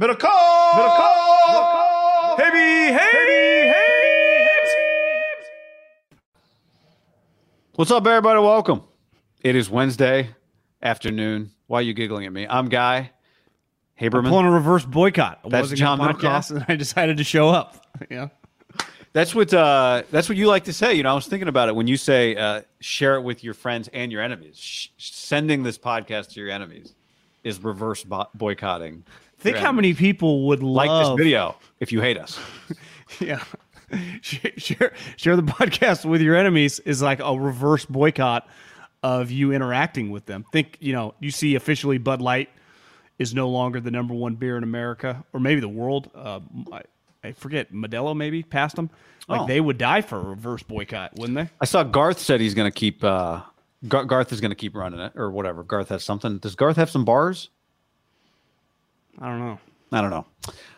Middle call. Middle call. Heavy, heavy, What's up, everybody? Welcome. It is Wednesday afternoon. Why are you giggling at me? I'm Guy Haberman. I'm pulling a reverse boycott. I That's wasn't John gonna Middlekauff. podcast, and I decided to show up. Yeah. That's what uh, that's what you like to say. You know, I was thinking about it when you say uh, share it with your friends and your enemies. Sh- sending this podcast to your enemies is reverse bo- boycotting. Think how many people would like love this video if you hate us. Yeah. share, share the podcast with your enemies is like a reverse boycott of you interacting with them. Think, you know, you see officially Bud Light is no longer the number one beer in America or maybe the world. Uh, I, I forget Modelo maybe passed them. Like Oh. they would die for a reverse boycott, wouldn't they? I saw Garth said he's going to keep. Uh, Garth is going to keep running it or whatever. Garth has something. Does Garth have some bars? I don't know. I don't know.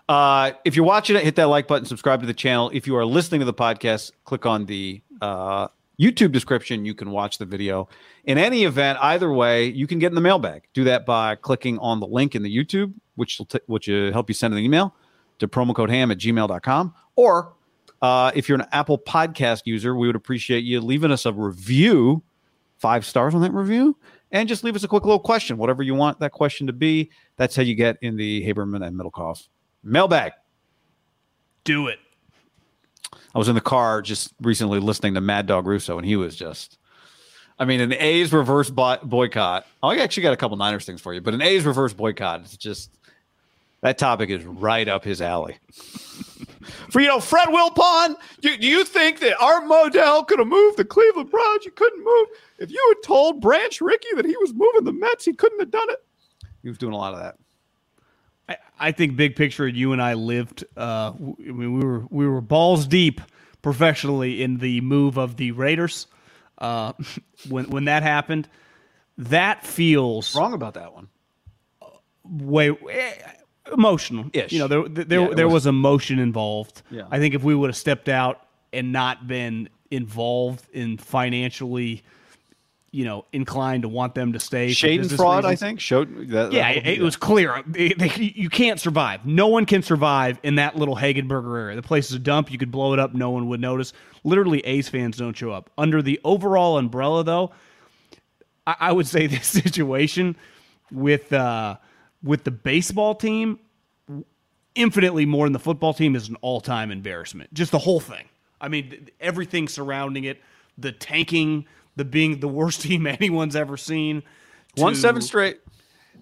Uh, if you're watching it, hit that like button, subscribe to the channel. If you are listening to the podcast, click on the uh, YouTube description. You can watch the video. In any event, either way, you can get in the mailbag. Do that by clicking on the link in the YouTube, which will t- which will help you send an email to promo code ham at gmail.com. Or uh, if you're an Apple podcast user, we would appreciate you leaving us a review, five stars on that review, and just leave us a quick little question, whatever you want that question to be. That's how you get in the Haberman and Middlekauff mailbag. Do it. I was in the car just recently listening to Mad Dog Russo, and he was just. I mean, an A's reverse bo- boycott. Oh, I actually got a couple Niners things for you, but an A's reverse boycott, it's just that topic is right up his alley. for you know, Fred Wilpon, do, do you think that Art Modell could have moved the Cleveland Browns? You couldn't move. If you had told Branch Rickey that he was moving the Mets, he couldn't have done it. He was doing a lot of that. I, I think big picture, you and I lived. Uh, w- I mean, we were we were balls deep professionally in the move of the Raiders. Uh, when when that happened, that feels Wrong about that one. way eh, emotional. Ish. You know, there there Yeah, there was. was emotion involved. Yeah. I think if we would have stepped out and not been involved in financially, you know, inclined to want them to stay. Shaden business fraud, I think, showed that. yeah, that- it, was clear. They- they- you can't survive. No one can survive in that little Hegenberger area. The place is a dump. You could blow it up. No one would notice. Literally, A's fans don't show up. Under the overall umbrella, though, I, I would say this situation with uh, with the baseball team, infinitely more than the football team, is an all time embarrassment. Just the whole thing. I mean, everything surrounding it, the tanking, the being the worst team anyone's ever seen. one seven straight.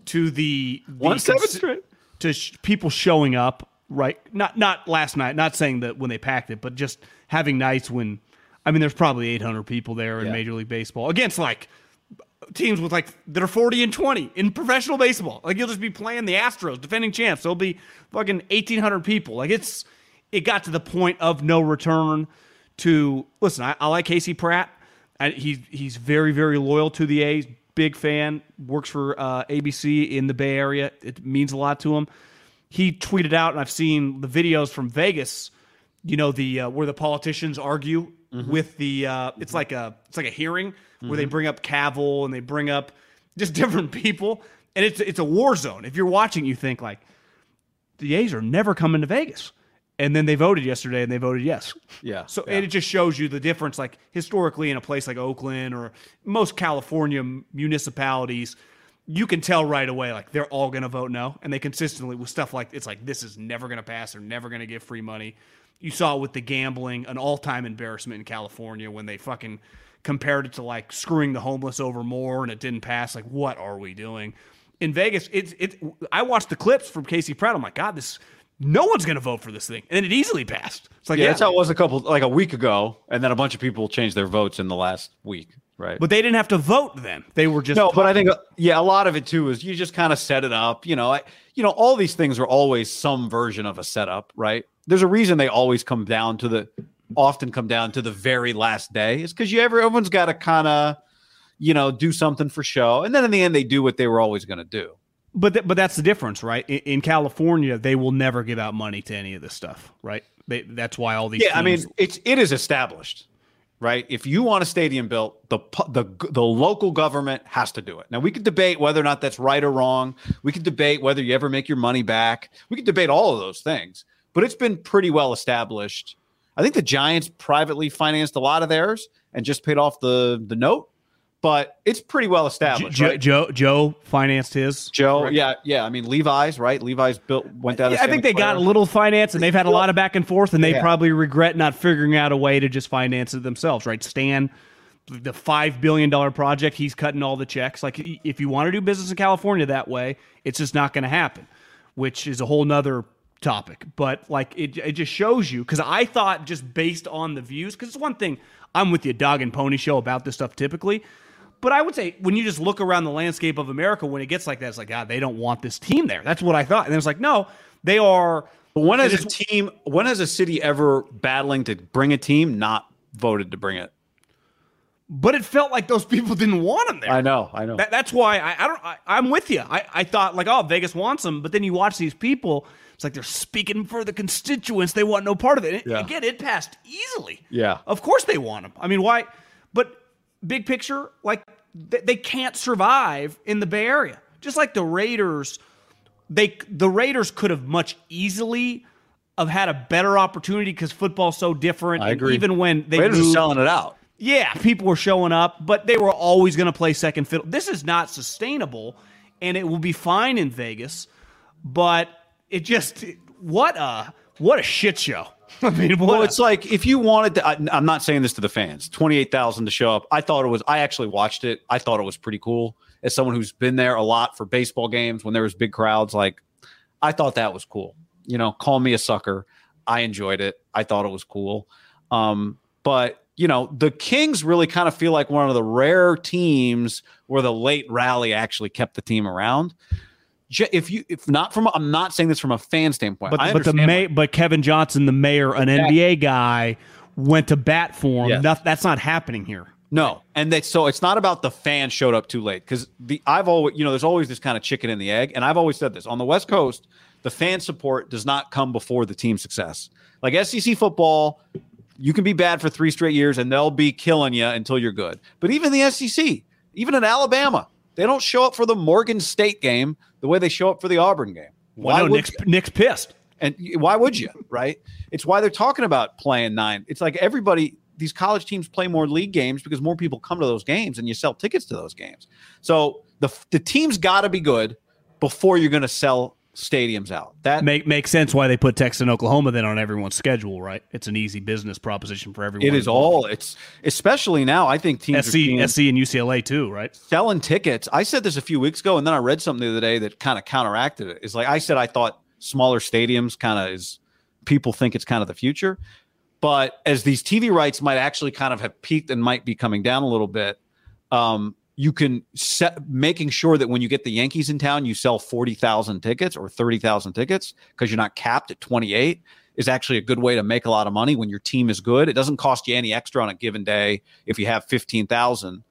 to the, the One seven consi- straight. to sh- people showing up right not not last night not saying that when they packed it but just having nights when i mean there's probably 800 people there in Yeah. major league baseball against like teams with like that are 40 and 20 in professional baseball. Like you'll just be playing the astros defending champs. There'll be fucking 1800 people. Like it's it got to the point of no return to listen i, I like casey pratt. I, he's he's very very loyal to the a's. Big fan. Works for uh, abc in the bay area. It means a lot to him. He tweeted out and i've seen the videos from vegas you know the uh, where the politicians argue with the uh, it's like a it's like a hearing where they mm-hmm. bring up Cavill and they bring up just different people and it's it's a war zone. If you're watching, you think like the A's are never coming to Vegas, and then they voted yesterday and they voted yes. Yeah, So yeah. and it just shows you the difference, like historically in a place like Oakland or most California municipalities. You can tell right away, like they're all going to vote no, and they consistently with stuff like it's like this is never going to pass. They're never going to give free money. You saw it with the gambling, an all-time embarrassment in California when they fucking compared it to like screwing the homeless over more, and it didn't pass. Like, what are we doing? In Vegas, it's it. I watched the clips from Casey Pratt. I'm like, God, this no one's going to vote for this thing, and then it easily passed. It's like, Yeah, yeah, that's how it was a couple like a week ago, and then a bunch of people changed their votes in the last week, right? but they didn't have to vote then. They were just no, but I think yeah, a lot of it too is you just kind of set it up. You know, I, you know, all these things are always some version of a setup, right? There's a reason they always come down to the, often come down to the very last day. It's because you ever everyone's got to kind of, you know, do something for show, and then in the end they do what they were always going to do. But th- but that's the difference, right? In, in California, they will never give out money to any of this stuff, right? They, that's why all these. Yeah, I mean, it's it is established. right? If you want a stadium built, the the the local government has to do it. Now we could debate whether or not that's right or wrong. We could debate whether you ever make your money back. We could debate all of those things. But it's been pretty well established. I think the Giants privately financed a lot of theirs and just paid off the the note but it's pretty well established. Joe, right? Joe, Joe financed his. Joe, yeah, yeah. I mean, Levi's, right? Levi's built went down. Yeah, I think they got a little finance, and they've had a lot of back and forth, and they yeah. probably regret not figuring out a way to just finance it themselves, right? Stan, the five billion dollar project, he's cutting all the checks. Like, if you want to do business in California that way, it's just not going to happen, which is a whole nother topic. But like, it it just shows you because I thought just based on the views, because it's one thing. I'm with you, dog and pony show about this stuff typically but I would say when you just look around the landscape of America, when it gets like that, it's like, God, they don't want this team there. That's what I thought. And it's like, no, they are. But when has a team, when has a city ever battling to bring a team not voted to bring it? But it felt like those people didn't want him there. I know, I know. That, that's why I, I don't. I, am with you. I, I thought like, oh, Vegas wants them, but then you watch these people. It's like they're speaking for the constituents. They want no part of it. yeah. Again, it passed easily. Yeah, of course they want them. I mean, why? But big picture, like they can't survive in the Bay Area. Just like the Raiders, they the Raiders could have much easily have had a better opportunity because football's so different. I agree. even when they Raiders moved, selling it out. Yeah, people were showing up, but they were always going to play second fiddle. This is not sustainable, and it will be fine in Vegas, but it just what a what a shit show. I mean, well, it's like if you wanted to. I, am not saying this to the fans. Twenty eight thousand to show up. I thought it was. I actually watched it. I thought it was pretty cool. As someone who's been there a lot for baseball games when there was big crowds, like I thought that was cool. You know, call me a sucker. I enjoyed it. I thought it was cool. Um, but you know, the Kings really kind of feel like one of the rare teams where the late rally actually kept the team around if you if not from I'm not saying this from a fan standpoint, but, but the may, but Kevin Johnson, the mayor, an NBA guy, went to bat for him. Yes. that's not happening here. No, and that so it's not about the fan showed up too late because the I've always you know there's always this kind of chicken and the egg, and I've always said this on the West Coast, the fan support does not come before the team success. Like SEC football, you can be bad for three straight years and they'll be killing you until you're good. But even the SEC, even in Alabama, they don't show up for the Morgan State game the way they show up for the Auburn game. Why well, no, Nick's, Nick's pissed. And why would you? Right? It's why they're talking about playing nine. It's like everybody, these college teams play more league games because more people come to those games and you sell tickets to those games. So the the team's got to be good before you're going to sell stadiums out. That make makes sense why they put Texas and Oklahoma then on everyone's schedule, right? It's an easy business proposition for everyone. It is all. It's especially now. I think teams SC, SC and UCLA too, right? Selling tickets. I said this a few weeks ago, and then I read something the other day that kind of counteracted it. Is like I said, I thought smaller stadiums kind of is people think it's kind of the future, but as these TV rights might actually kind of have peaked and might be coming down a little bit. Um, you can set making sure that when you get the Yankees in town, you sell 40,000 tickets or 30,000 tickets because you're not capped at 28 is actually a good way to make a lot of money when your team is good. It doesn't cost you any extra on a given day if you have 15,000.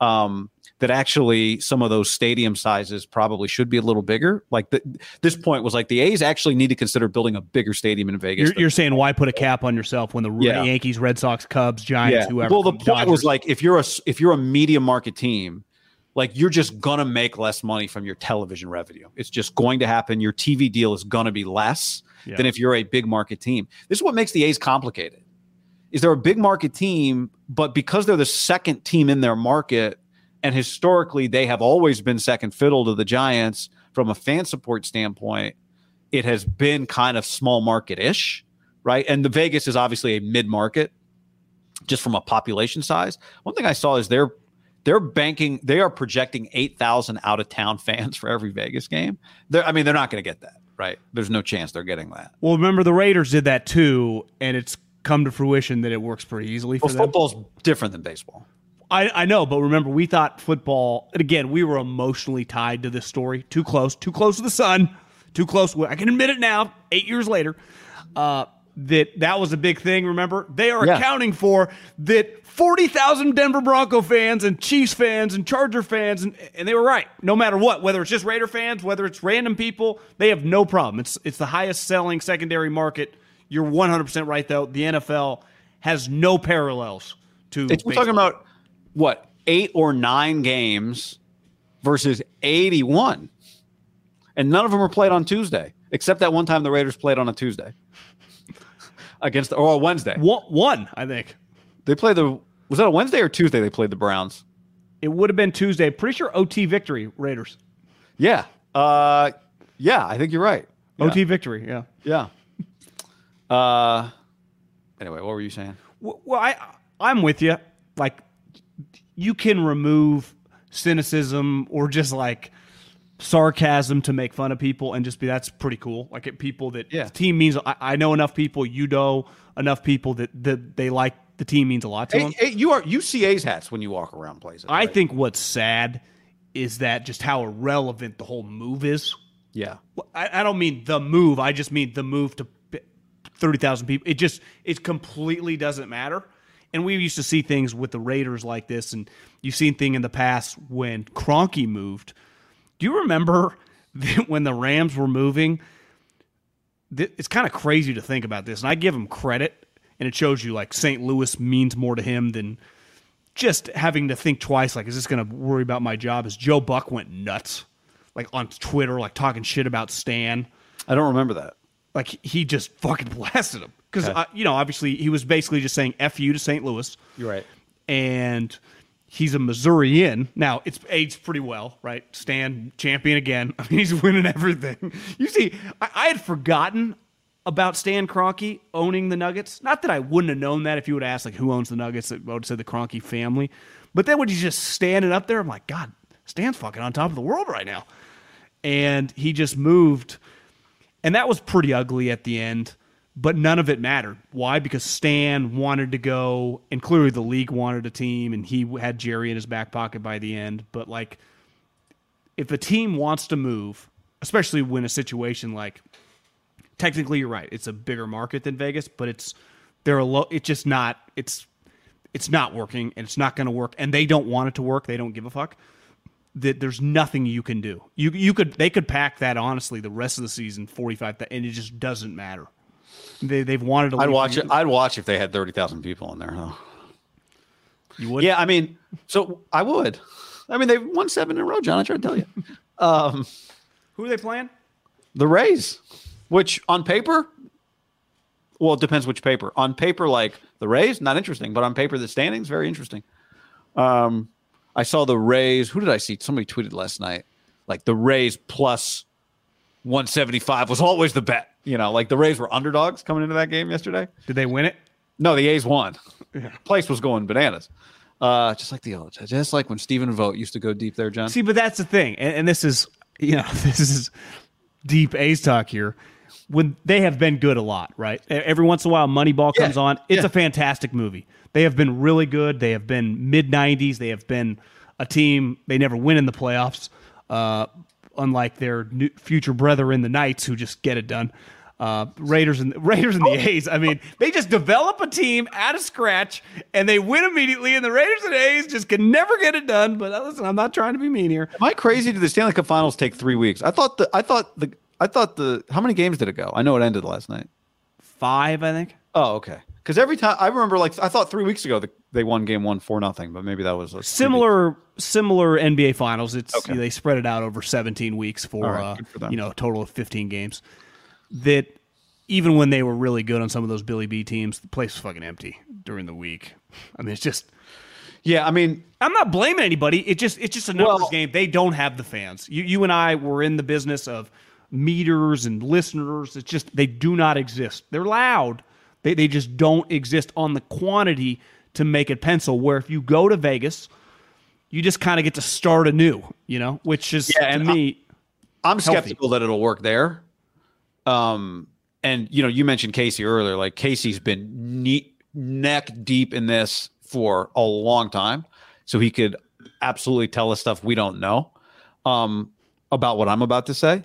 Um, that actually some of those stadium sizes probably should be a little bigger. Like the, this point was like the A's actually need to consider building a bigger stadium in Vegas. You're, you're saying why put a cap on yourself when the yeah. Yankees, Red Sox, Cubs, Giants, yeah. whoever. Well, the point Dodgers. was like if you're a if you're a medium market team, like you're just gonna make less money from your television revenue. It's just going to happen. Your TV deal is gonna be less yeah. than if you're a big market team. This is what makes the A's complicated. Is they're a big market team, but because they're the second team in their market and historically, they have always been second fiddle to the Giants from a fan support standpoint. It has been kind of small market ish, right? And the Vegas is obviously a mid market, just from a population size. One thing I saw is they're they're banking, they are projecting eight thousand out of town fans for every Vegas game. They're, I mean, they're not going to get that, right? There's no chance they're getting that. Well, remember the Raiders did that too, and it's come to fruition that it works pretty easily for well. Football's different than baseball. I, I know, but remember, we thought football, and again, we were emotionally tied to this story. Too close, too close to the sun, too close. I can admit it now, eight years later, uh, that that was a big thing. Remember, they are yeah. accounting for that 40,000 Denver Bronco fans and Chiefs fans and Charger fans, and, and they were right. No matter what, whether it's just Raider fans, whether it's random people, they have no problem. It's, it's the highest selling secondary market. You're 100% right, though. The NFL has no parallels to. It's, we're talking about what eight or nine games versus 81, and none of them were played on Tuesday, except that one time the Raiders played on a Tuesday against or a Wednesday. one, one. I think They played the was that a Wednesday or Tuesday? They played the Browns. it would have been Tuesday. Pretty sure OT victory Raiders. Yeah, uh, yeah, I think you're right. Yeah. OT victory. Yeah. Yeah. Uh, anyway, what were you saying? Well, well, I I'm with you. Like, you can remove cynicism or just like sarcasm to make fun of people and just be that's pretty cool. Like, it, people that Yeah. the team means. I, I know enough people. You know enough people that that they like the team means a lot to them. Hey, hey, you are you see A's hats when you walk around places. I right? think what's sad is that just how irrelevant the whole move is. Yeah. I, I don't mean the move. I just mean the move to thirty thousand people. It just it completely doesn't matter. And we used to see things with the Raiders like this, and you've seen thing in the past when Kroenke moved. Do you remember when the Rams were moving? It's kind of crazy to think about this, and I give him credit, and it shows you like St. Louis means more to him than just having to think twice. Like, is this going to worry about my job? Is Joe Buck went nuts, like on Twitter, like talking shit about Stan I don't remember that. Like he just fucking blasted him because Okay. you know obviously he was basically just saying "f you" to St. Louis, You're right. and he's a Missourian. Now it's aged pretty well, right? Stan champion again. I mean, he's winning everything. You see, I, I had forgotten about Stan Kroenke owning the Nuggets. Not that I wouldn't have known that if you would have asked like who owns the Nuggets, I would say the Kroenke family. But then when he's just standing up there, I'm like, God, Stan's fucking on top of the world right now. And he just moved. And that was pretty ugly at the end, but none of it mattered. Why? Because Stan wanted to go, and clearly the league wanted a team, and he had Jerry in his back pocket by the end. But like, if a team wants to move, especially when a situation like, technically you're right, it's a bigger market than Vegas, but it's they're a low. It's just not. It's it's not working, and it's not going to work, and they don't want it to work. They don't give a fuck that there's nothing you can do. You you could they could pack that honestly the rest of the season forty five and it just doesn't matter. They they've wanted to I'd watch it. I'd watch if they had thirty thousand people in there. Though. You would Yeah, I mean, so I would. I mean, they've won seven in a row, John. I tried to tell you. Um, Who are they playing? the Rays, which on paper, well, it depends which paper. On paper, like the Rays, not interesting, but on paper, the standings very interesting. Um, I saw the Rays. Who did I see? Somebody tweeted last night, like the Rays plus one seventy five was always the bet. You know, like the Rays were underdogs coming into that game yesterday. Did they win it? No, the A's won. Place was going bananas. Uh, just like the old, just like when Stephen Vogt used to go deep there, John. See, but that's the thing. And, and this is you know, this is deep A's talk here. When they have been good a lot, right? Every once in a while Moneyball Yeah, comes on. It's yeah. a fantastic movie. They have been really good. They have been mid 90s. They have been a team they never win in the playoffs. Uh, unlike their new, future brethren, the Knights, who just get it done. Uh, Raiders and Raiders and the A's. I mean, they just develop a team out of scratch and they win immediately. And the Raiders and A's just can never get it done. But uh, listen, I'm not trying to be mean here. Am I crazy? Did the Stanley Cup Finals take three weeks? I thought the I thought the I thought the how many games did it go? I know it ended last night. Five, I think. Oh, okay. Because every time I remember, like I thought three weeks ago the, they won game one four nothing, but maybe that was a similar similar NBA finals. It's Okay. they spread it out over 17 weeks for, right, uh, for you know a total of 15 games. That even when they were really good on some of those Billy B teams, the place was fucking empty during the week. I mean, it's just Yeah, I mean, I'm not blaming anybody. It just it's just a numbers Well- game. They don't have the fans. You you and I were in the business of meters and listeners. It's just they do not exist. They're loud. They they just don't exist on the quantity to make it pencil. Where if you go to Vegas, you just kind of get to start anew. You know, which is Yeah, to and me. I'm skeptical that it'll work there. Um, and you know, you mentioned Casey earlier. Like Casey's been ne- neck deep in this for a long time, so he could absolutely tell us stuff we don't know um, about what I'm about to say.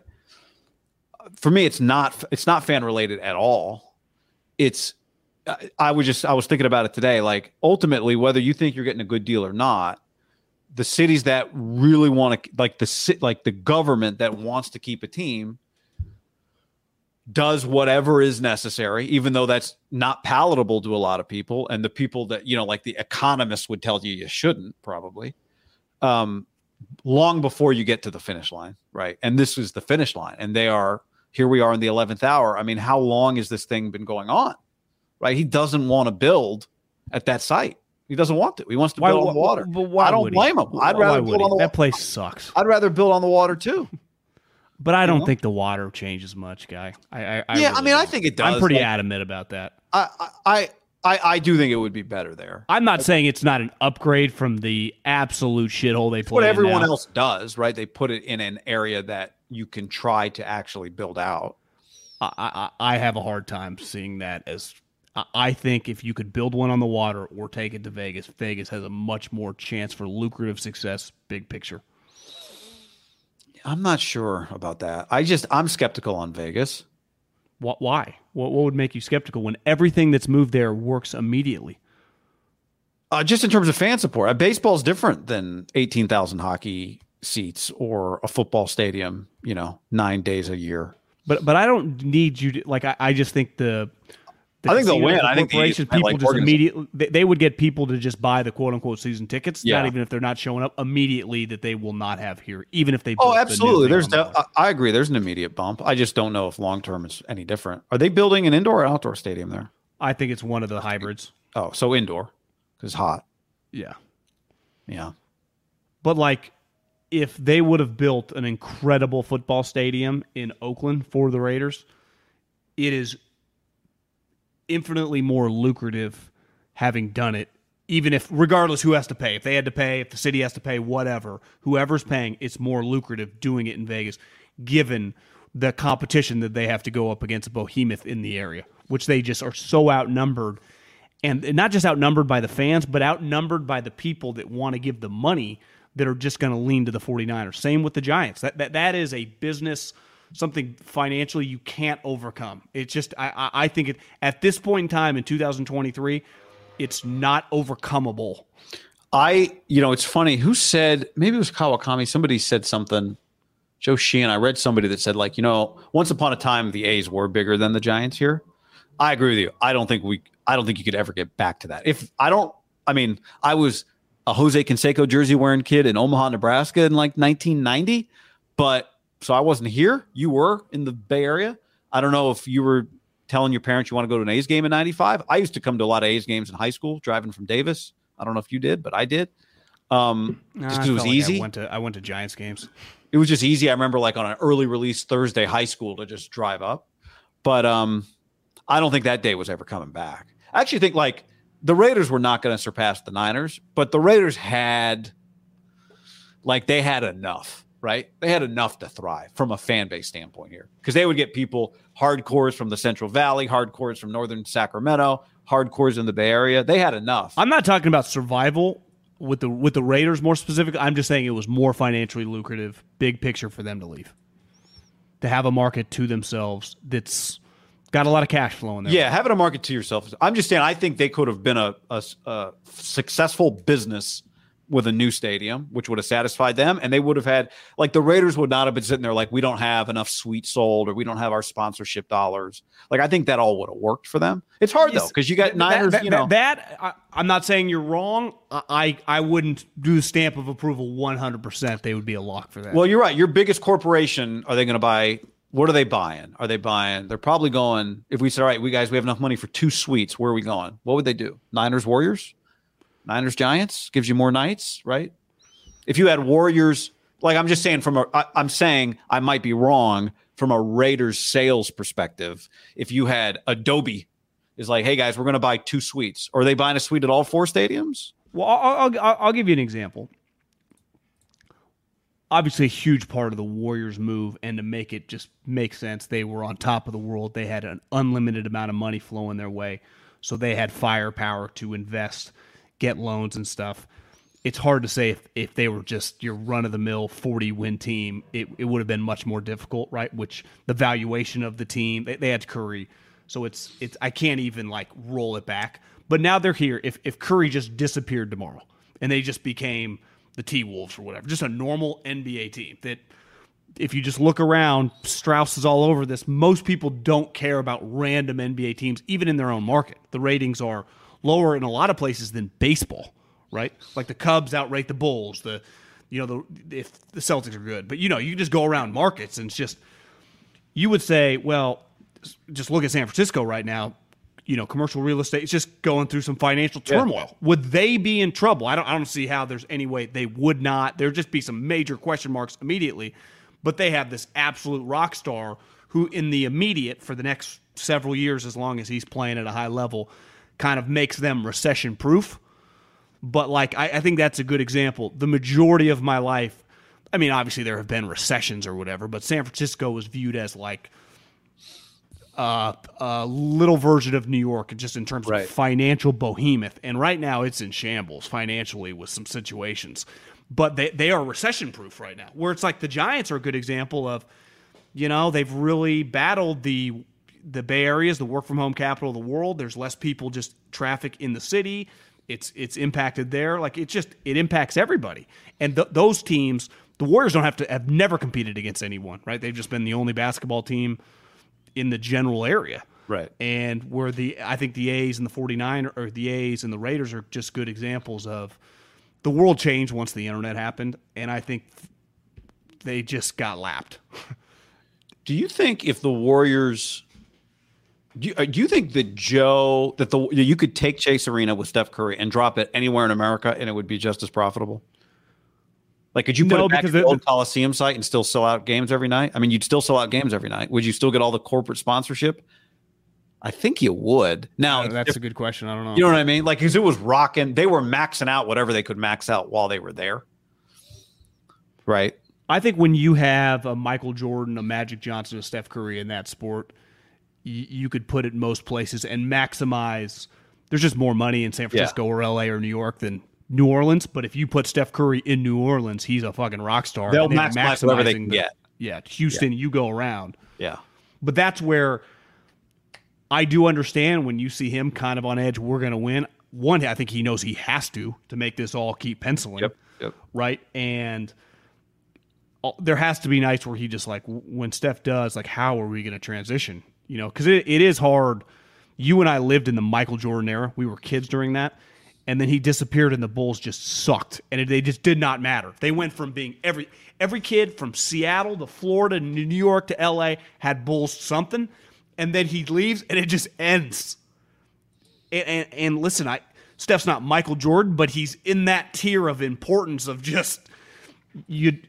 For me, it's not it's not fan related at all. It's I, was just I was thinking about it today. Like ultimately, whether you think you're getting a good deal or not, the cities that really want to like the like the government that wants to keep a team does whatever is necessary, even though that's not palatable to a lot of people, and the people that you know, like the economists would tell you you shouldn't probably. Um, long before you get to the finish line, right? And this is the finish line, and they are here. We are in the eleventh hour. I mean, how long has this thing been going on? Right? He doesn't want to build at that site. He doesn't want to. He wants to build on the water. But why I don't he? blame him. I'd Why rather build he? on the That water. place sucks. I'd rather build on the water too. But I don't know? think the water changes much, guy. I, I, I Yeah, I mean, I don't. think it does. I'm pretty like- adamant about that. I, I, I, I do think it would be better there. I'm not saying it's not an upgrade from the absolute shithole they play. what in everyone now. else does, right? They put it in an area that you can try to actually build out. I, I, I have a hard time seeing that as. I- I think if you could build one on the water or take it to Vegas, Vegas has a much more chance for lucrative success, big picture. I'm not sure about that. I just I'm skeptical on Vegas. What? Why? What, what would make you skeptical when everything that's moved there works immediately? Uh, just in terms of fan support, uh, baseball's different than 18,000 hockey seats or a football stadium. You know, nine days a year. But but I don't need you to like. I, I just think the. The I think they'll win. the I think the corporations, people like just immediately they, they would get people to just buy the quote unquote season tickets. Yeah. Not even if they're not showing up immediately that they will not have here, even if they. Oh, absolutely. thing There's the de- I agree. There's an immediate bump. I just don't know if long term it's any different. Are they building an indoor or outdoor stadium there? I think it's one of the hybrids. Oh, so indoor because hot. Yeah. Yeah. But like, if they would have built an incredible football stadium in Oakland for the Raiders, it is infinitely more lucrative having done it. Even if, regardless who has to pay, if they had to pay, if the city has to pay, whatever, whoever's paying, it's more lucrative doing it in Vegas, given the competition that they have to go up against a behemoth in the area, which they just are so outnumbered and not just outnumbered by the fans, but outnumbered by the people that want to give the money that are just going to lean to the 49ers. Same with the Giants. That that, that is a business something financially you can't overcome. It's just I I, think it at this point in time in 2023, it's not overcomable. I, you know, it's funny. Who said, maybe it was Kawakami, somebody said something. Joe Sheehan, I read somebody that said, like, you know, once upon a time the A's were bigger than the Giants here. I agree with you. I don't think we, I don't think you could ever get back to that. If I don't, I mean, I was a Jose Canseco jersey wearing kid in Omaha, Nebraska in like 1990, but so I wasn't here. You were in the Bay Area. I don't know if you were telling your parents you want to go to an A's game in 95. I used to come to a lot of A's games in high school driving from Davis. I don't know if you did, but I did. Um, just because it was like easy. I went to I went to Giants games. it was just easy. I remember like on an early release Thursday high school to just drive up. But um, I don't think that day was ever coming back. I actually think like the Raiders were not going to surpass the Niners, but the Raiders had like they had enough, right? They had enough to thrive from a fan base standpoint here because they would get people hardcores from the Central Valley, hardcores from Northern Sacramento, hardcores in the Bay Area. They had enough. I'm not talking about survival with the with the Raiders more specifically. I'm just saying it was more financially lucrative, big picture for them to leave. To have a market to themselves that's got a lot of cash flow in there. Yeah, having a market to yourself. I'm just saying, I think they could have been a, a, a successful business with a new stadium, which would have satisfied them. And they would have had, like, the Raiders would not have been sitting there like, we don't have enough suites sold or we don't have our sponsorship dollars. Like, I think that all would have worked for them. It's hard, though, because you got That- Niners, that, you know. that I, I'm not saying you're wrong. I, I wouldn't do the stamp of approval 100. percent They would be a lock for that. Well, you're right. Your biggest corporation, are they going to buy? What are they buying? Are they buying? They're probably going. If we said, all right, we guys, we have enough money for two suites. Where are we going? What would they do? Niners, Warriors, Niners, Giants gives you more nights, right? If you had Warriors, like I'm just saying from a, I, I'm saying I might be wrong from a Raiders sales perspective. If you had Adobe is like, hey guys, we're going to buy two suites, or are they buying a suite at all four stadiums? Well, I'll, I'll, I'll give you an example. Obviously, a huge part of the Warriors' move, and to make it just make sense, they were on top of the world. They had an unlimited amount of money flowing their way, so they had firepower to invest, get loans, and stuff. It's hard to say if, if they were just your run of the mill 40 win team, it, it would have been much more difficult, right? Which the valuation of the team, they, they had Curry. So it's it's I can't even like roll it back. But now they're here. If if Curry just disappeared tomorrow and they just became the T Wolves or whatever, just a normal NBA team that if you just look around, Strauss is all over this. Most people don't care about random NBA teams, even in their own market. The ratings are lower in a lot of places than baseball, right? Like the Cubs outrate the Bulls. The you know the if the Celtics are good, but you know you just go around markets and it's just you would say, well, just look at San Francisco right now. You know, commercial real estate is just going through some financial turmoil. Would they be in trouble? I don't. I don't see how there's any way they would not. There'd just be some major question marks immediately. But they have this absolute rock star who, in the immediate, for the next several years, as long as he's playing at a high level, kind of makes them recession proof. But like, I, I think that's a good example. The majority of my life, I mean, obviously there have been recessions or whatever, but San Francisco was viewed as like uh, a little version of New York, just in terms Right. of financial behemoth. And right now, it's in shambles financially with some situations. But they they are recession proof right now. Where it's like the Giants are a good example of, you know, they've really battled the the Bay Area is the work from home capital of the world. There's less people just traffic in the city. It's it's impacted there. Like it just it impacts everybody. And th- those teams, the Warriors don't have to have never competed against anyone, right? They've just been the only basketball team in the general area. Right. And where the I think the A's and the 49 or the A's and the Raiders are just good examples of the world changed once the internet happened and I think they just got lapped. Do you think if the Warriors, do you, uh, do you think that Joe that the you could take Chase Arena with Steph Curry and drop it anywhere in America and it would be just as profitable? Like, could you put No, it back because at the the- old Coliseum site and still sell out games every night? I mean, you'd still sell out games every night. Would you still get all the corporate sponsorship? I think you would. Now, That's if- a good question. I don't know. you know what I mean? Like, because it was rocking. They were maxing out whatever they could max out while they were there. Right. I think when you have a Michael Jordan, a Magic Johnson, a Steph Curry in that sport, you, you could put it most places and maximize. There's just more money in San Francisco or LA or New York than New Orleans. But if you put Steph Curry in New Orleans, he's a fucking rock star. They'll maximize they can the- get. Yeah, Houston, you go around. Yeah. But that's where I do understand when you see him kind of on edge. We're going to win. One, I think he knows he has to to make this all keep penciling Yep. Yep. right? And there has to be nights where he just like when Steph does, like, how are we going to transition? You know, because it, it is hard. You and I lived in the Michael Jordan era. We were kids during that. And then he disappeared, and the Bulls just sucked, and it, they just did not matter. They went from being every every kid from Seattle to Florida, New York to L.A. had Bulls something, and then he leaves, and it just ends and, and, and listen, I Steph's not Michael Jordan, but he's in that tier of importance of just you.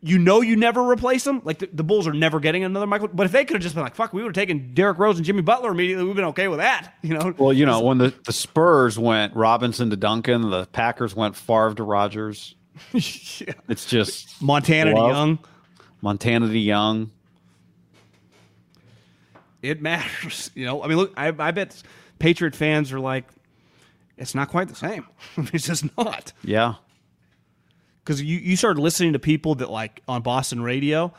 You know, you never replace them. Like the, the Bulls are never getting another Michael. But if they could have just been like, "Fuck," we would have taken Derrick Rose and Jimmy Butler immediately. We've been okay with that. You know. Well, you know, when the, the Spurs went Robinson to Duncan, the Packers went Favre to Rodgers. Yeah. It's just Montana to Young. Montana to Young. It matters. You know. I mean, look. I, I bet Patriot fans are like, it's not quite the same. it's just not. Yeah. Because you, you started listening to people that like on Boston radio,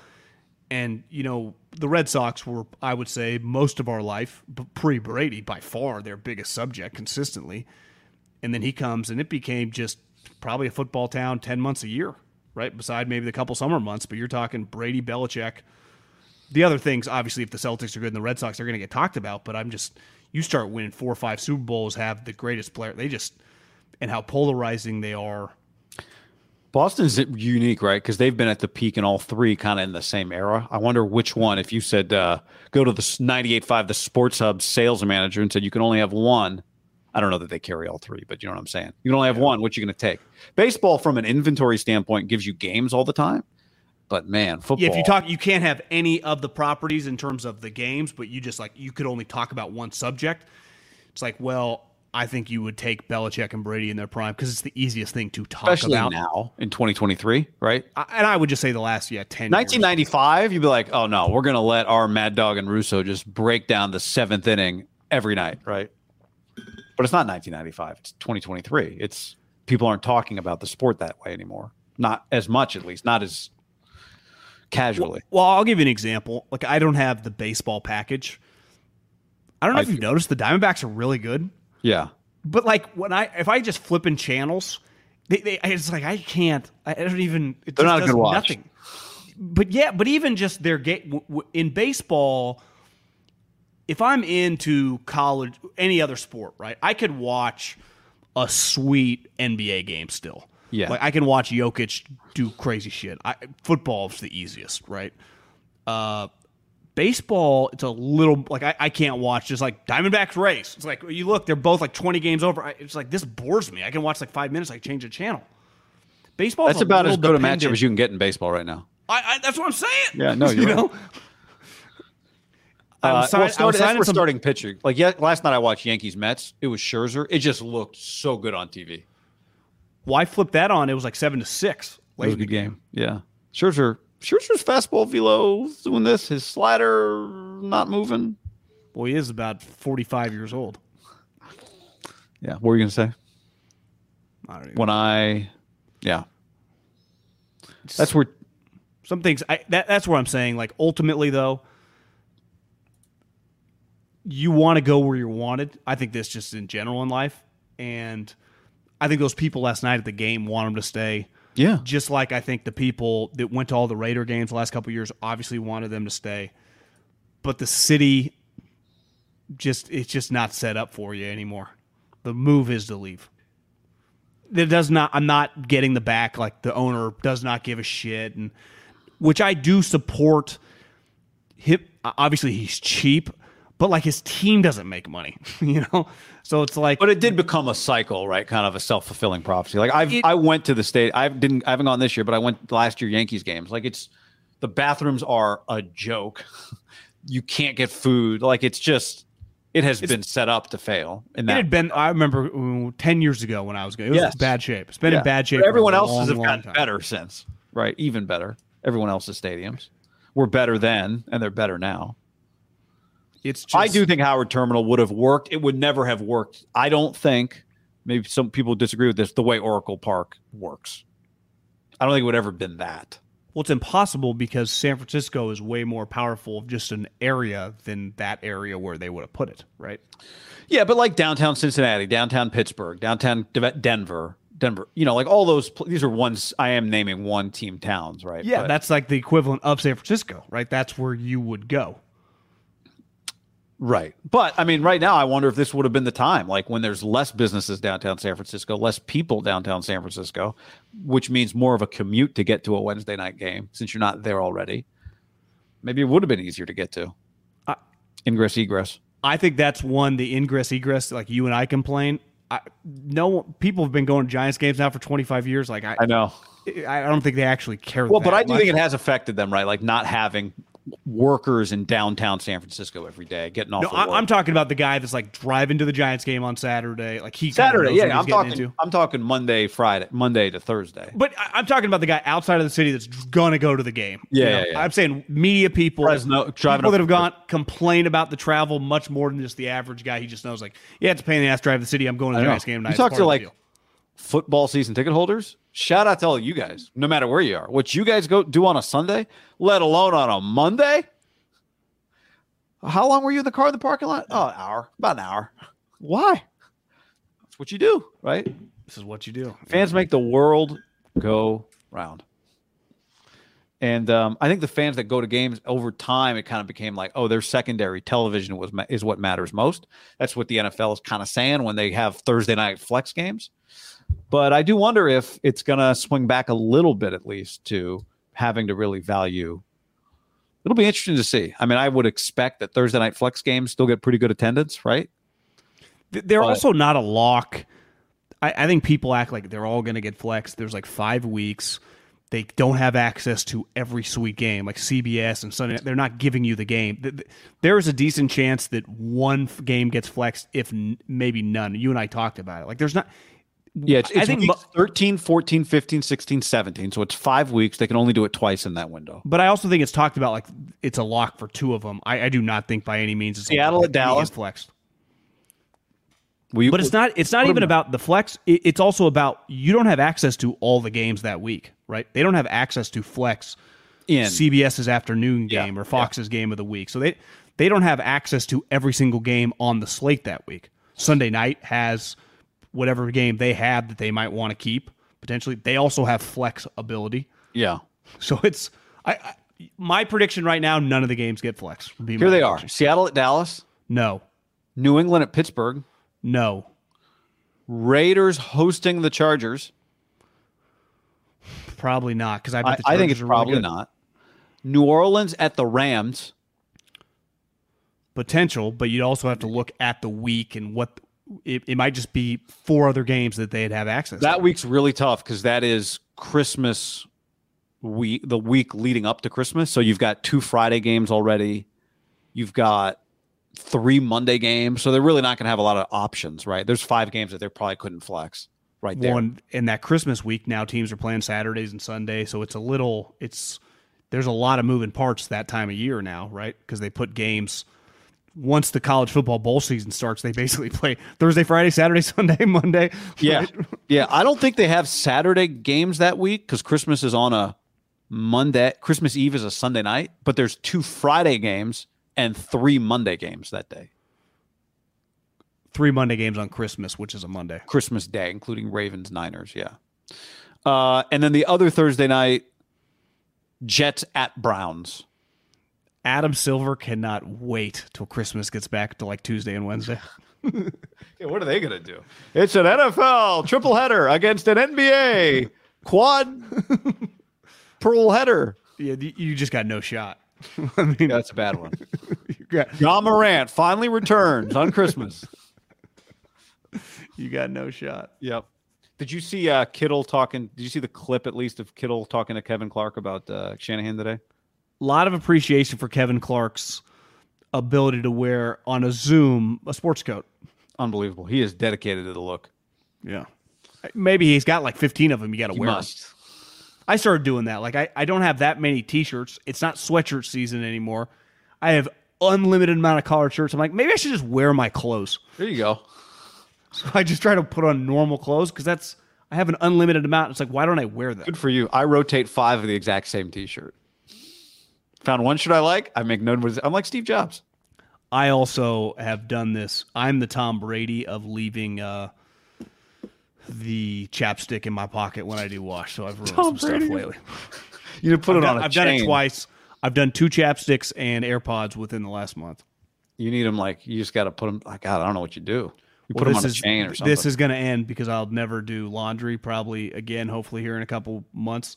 and you know the Red Sox were, I would say, most of our life pre Brady by far their biggest subject consistently, and then he comes and it became just probably a football town ten months a year, right? Beside maybe the couple summer months, but you're talking Brady, Belichick. The other things, obviously, if the Celtics are good and the Red Sox, they're going to get talked about. But I'm just, you start winning four or five Super Bowls, have the greatest player. They just, and how polarizing they are. Boston's unique, right? Because they've been at the peak in all three kind of in the same era. I wonder which one, if you said uh, go to the 98.5, the Sports Hub sales manager, and said you can only have one. I don't know that they carry all three, but you know what I'm saying. You can only have one. What you going to take? Baseball, from an inventory standpoint, gives you games all the time. But man, football. Yeah, if you talk, you can't have any of the properties in terms of the games, but you just like you could only talk about one subject. It's like, well, I think you would take Belichick and Brady in their prime because it's the easiest thing to talk especially about. now in 2023, right? I- And I would just say the last yeah ten. years. 1995, you'd be like, oh no, we're going to let our Mad Dog and Russo just break down the seventh inning every night, right? But it's not 1995. It's 2023. It's people aren't talking about the sport that way anymore. Not as much, at least, not as casually. Well, I'll give you an example. Like I don't have the baseball package. I don't know I if you've do. noticed the Diamondbacks are really good, yeah. but like when I if I just flip in channels, they, they it's like I can't. I don't even. It They're not a good watch. Nothing. but yeah, but even just their game w- w- in baseball, if I'm into college, any other sport, right? I could watch a sweet NBA game still. Yeah. like I can watch Jokic do crazy shit. I, football's the easiest, right? Uh, baseball, it's a little like I, I can't watch just like Diamondbacks race. It's like you look, they're both like 20 games over. I, it's like this bores me. I can watch like five minutes. I can change the channel. Baseball. That's about as good a matchup as you can get in baseball right now. I, I, that's what I'm saying. Yeah, no, you you're know. I Uh, sign- well, I was start, that's for some- starting pitching. Like yeah, last night I watched Yankees Mets. It was Scherzer. It just looked so good on TV. Why flip that on? It was like seven to six. It was a good game. Yeah, Scherzer. Scherzer's fastball velo doing this. His slider not moving. Well, he is about 45 years old. Yeah, what were you gonna say? I. When I, yeah, that's where. Some things. I, that, that's where I'm saying. Like ultimately, though, you want to go where you're wanted. I think this just in general in life, and I think those people last night at the game want them to stay. Yeah, Just like I think the people that went to all the Raider games the last couple of years obviously wanted them to stay, but the city just it's just not set up for you anymore. The move is to leave. It does not. I'm not getting the back. Like the owner does not give a shit, and which I do support. Him obviously he's cheap, but like his team doesn't make money, you know. So it's like, But it did become a cycle, right? Kind of a self fulfilling prophecy. Like I, It- I went to the state. I didn't. I haven't gone this year, but I went last year Yankees games. Like it's the bathrooms are a joke. you can't get food. Like it's just it has been set up to fail. It that had been. I remember ten years ago when I was going. It was Yes. bad shape. It's been Yeah. in bad shape. But everyone else has gotten time. better since, right? Even better. Everyone else's stadiums were better then, and they're better now. It's. Just, I do think Howard Terminal would have worked. It would never have worked. I don't think. Maybe some people disagree with this. The way Oracle Park works, I don't think it would ever been that. Well, it's impossible because San Francisco is way more powerful of just an area than that area where they would have put it. Right. Yeah, but like downtown Cincinnati, downtown Pittsburgh, downtown De- Denver, Denver. You know, like all those. pl- These are ones. I am naming one team towns, right? Yeah, But- that's like the equivalent of San Francisco, right? That's where you would go. Right. But I mean, right now, I wonder if this would have been the time, like when there's less businesses downtown San Francisco, less people downtown San Francisco, which means more of a commute to get to a Wednesday night game since you're not there already. Maybe it would have been easier to get to. I- Ingress, egress. I think that's one the ingress egress like you and I complain. I, no people have been going to Giants games now for 25 years. Like I, I know. I don't think they actually care. Well, but I do much. think it has affected them, right? Like not having workers in downtown San Francisco every day getting off. No, I. I'm talking about the guy that's like driving to the Giants game on Saturday. Like he Saturday. Yeah, I'm talking. into. I'm talking Monday, Friday, Monday to Thursday. But I- I'm talking about the guy outside of the city that's gonna go to the game. Yeah, You know, yeah, yeah. I'm saying media people, Fresno- people up- that have gone complain about the travel much more than just the average guy. He just knows like, yeah, it's a pain in the ass drive to the city. I'm going to the. Giants game tonight. You talk to like. Football season ticket holders. Shout out to all you guys, no matter where you are. What you guys go do on a Sunday, let alone on a Monday. How long were you in the car in the parking lot? Oh, an hour, about an hour. Why? That's what you do, right? this is what you do. Fans make the world go round. And um, I think the fans that go to games over time, it kind of became like, oh, their secondary television was ma- is what matters most. That's what the NFL is kind of saying when they have Thursday night flex games. But I do wonder if it's going to swing back a little bit, at least, to having to really value. It'll be interesting to see. I mean, I would expect that Thursday night flex games still get pretty good attendance, right? They're But- also not a lock. I, I think people act like they're all going to get flexed. There's like five weeks. They don't have access to every sweet game like CBS and Sunday. They're not giving you the game. Th- th- There is a decent chance that one game gets flexed, if maybe none. You and I talked about it. Like there's not. Yeah, it's, I think weeks 13, 14, 15, 16, 17. So it's five weeks. They can only do it twice in that window. But I also think it's talked about like it's a lock for two of them. I, I do not think by any means it's a Seattle lock. at Dallas? Any flexed. You, But it's not. It's not even about the flex. It, it's also about you don't have access to all the games that week, right? They don't have access to flex in. CBS's afternoon Yeah, game or Fox's game of the week. So they they don't have access to every single game on the slate that week. Sunday night has whatever game they have that they might want to keep potentially. They also have flex ability. yeah. So it's I, I my prediction right now, none of the games get flex. would be my Here they are. Seattle at Dallas, No, New England at Pittsburgh, no, Raiders hosting the Chargers. probably not because I I, I think it's really probably good. not. New Orleans at the Rams. potential, but you'd also have to look at the week and what it, it might just be four other games that they'd have access. That to. week's really tough because that is Christmas week, the week leading up to Christmas. So you've got two Friday games already. You've got three Monday games. So they're really not going to have a lot of options, right? There's five games that they probably couldn't flex right there. one in that Christmas week. Now teams are playing Saturdays and Sundays, so it's a little. It's there's a lot of moving parts that time of year now, right? Because they put games. Once the college football bowl season starts, they basically play Thursday, Friday, Saturday, Sunday, Monday. Yeah. right? Yeah. I don't think they have Saturday games that week because Christmas is on a Monday. Christmas Eve is a Sunday night, but there's two Friday games and three Monday games that day. Three Monday games on Christmas, which is a Monday. Christmas Day, including Ravens Niners. Yeah. Uh, and then the other Thursday night, Jets at Browns. Adam Silver cannot wait till Christmas gets back to like Tuesday and Wednesday. Yeah, what are they going to do? It's an NFL triple header against an NBA quad pearl header. Yeah, you- you just got no shot. I mean, That's a bad one. you got, Ja Morant finally returns on Christmas. you got no shot. Yep. Did you see uh, Kittle talking? Did you see the clip at least of Kittle talking to Kevin Clark about uh, Shanahan today? A lot of appreciation for Kevin Clark's ability to wear on a Zoom a sports coat. Unbelievable. He is dedicated to the look. Yeah. Maybe he's got like 15 of them. You got to wear. must. I started doing that. Like I, I don't have that many t-shirts. It's not sweatshirt season anymore. I have unlimited amount of collared shirts. I'm like, maybe I should just wear my clothes. There you go. So I just try to put on normal clothes because that's I have an unlimited amount. It's like, why don't I wear them? Good for you. I rotate five of the exact same T-shirt. Found one shirt I like. I make no. I'm like Steve Jobs. I also have done this. I'm the Tom Brady of leaving uh, the chapstick in my pocket when I do wash. So I've ruined some Brady. stuff lately. You put I've it done, on a I've done it twice. I've done two chapsticks and AirPods within the last month. You need them like you just got to put them. Like God, I don't know what you do. You Well, put them on a chain or something. This is going to end because I'll never do laundry probably again. Hopefully here in a couple months.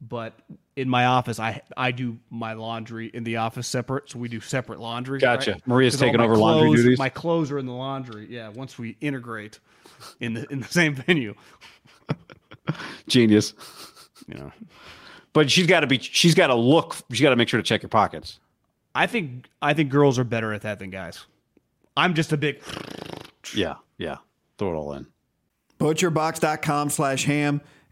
But in my office, I I do my laundry in the office separate, so we do separate laundry. Gotcha. right? Maria's 'Cause all taking my over laundry duties? My clothes are in the laundry. Yeah, once we integrate in the in the same venue, genius. you know. But she's got to be. She's got to look. She's got to make sure to check your pockets. I think I think girls are better at that than guys. I'm just a big Yeah, yeah. Throw it all in. Butcherbox.com slash ham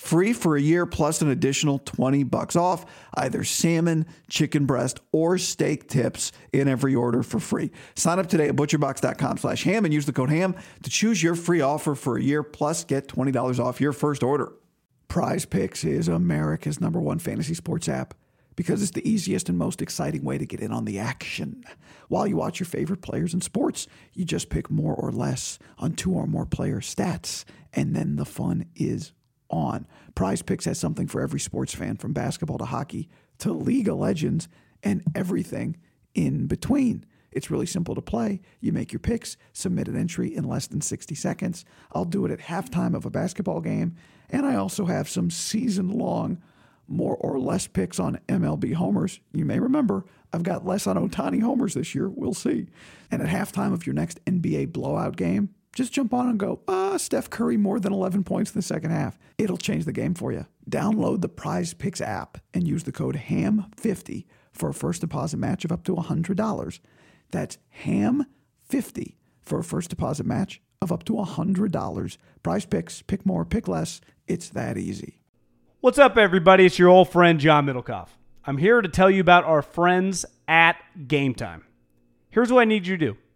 free for a year plus an additional 20 bucks off either salmon, chicken breast, or steak tips in every order for free. Sign up today at butcherbox.com slash ham and use the code ham to choose your free offer for a year plus get $20 off your first order. Prize Picks is America's number one fantasy sports app because it's the easiest and most exciting way to get in on the action. While you watch your favorite players in sports, you just pick more or less on two or more player stats, and then the fun is on. Prize Picks has something for every sports fan from basketball to hockey to League of Legends and everything in between. It's really simple to play. You make your picks, submit an entry in less than 60 seconds. I'll do it at halftime of a basketball game. And I also have some season long, more or less picks on MLB homers. You may remember I've got less on Ohtani homers this year. We'll see. And at halftime of your next NBA blowout game, Just jump on and go, uh, Steph Curry more than 11 points in the second half. It'll change the game for you. Download the Prize Picks app and use the code HAM50 for a first deposit match of up to $100. That's HAM50 for a first deposit match of up to $100. Prize Picks, pick more, pick less. It's that easy. What's up, everybody? It's your old friend John Middlekauff. I'm here to tell you about our friends at Game Time. Here's what I need you to do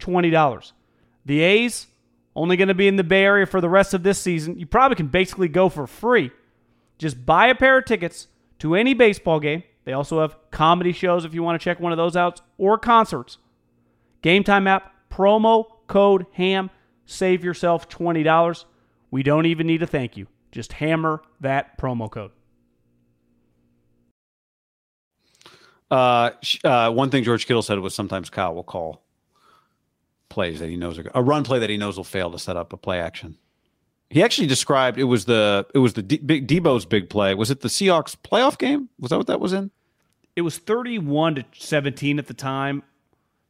$20. The A's, only going to be in the Bay Area for the rest of this season. You probably can basically go for free. Just buy a pair of tickets to any baseball game. They also have comedy shows if you want to check one of those out or concerts. Game Time app, promo code HAM, save yourself $20. We don't even need a thank you. Just hammer that promo code. Uh, uh, one thing George Kittle said was sometimes Kyle will call plays that he knows are a run play that he knows will fail to set up a play action. He actually described it was the it was the D- big Deebo's big play. Was it the Seahawks playoff game? Was that what that was in? It was 31 to 17 at the time.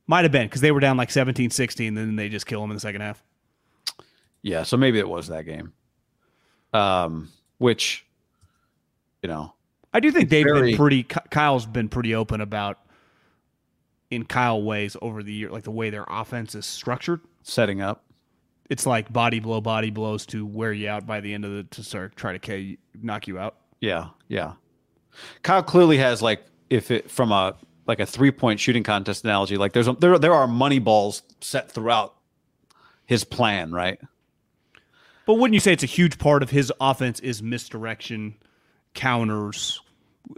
Might have been because they were down like 17 16, and then they just kill him in the second half. Yeah, so maybe it was that game. Um, which, you know, I do think they've very- been pretty. Kyle's been pretty open about in Kyle ways over the year, like the way their offense is structured. setting up. It's like body blow, body blows to wear you out by the end of the to start try to K, knock you out. Yeah, yeah. Kyle clearly has like if it from a like a three point shooting contest analogy, like there's a, there there are money balls set throughout his plan, right? But wouldn't you say it's a huge part of his offense is misdirection, counters,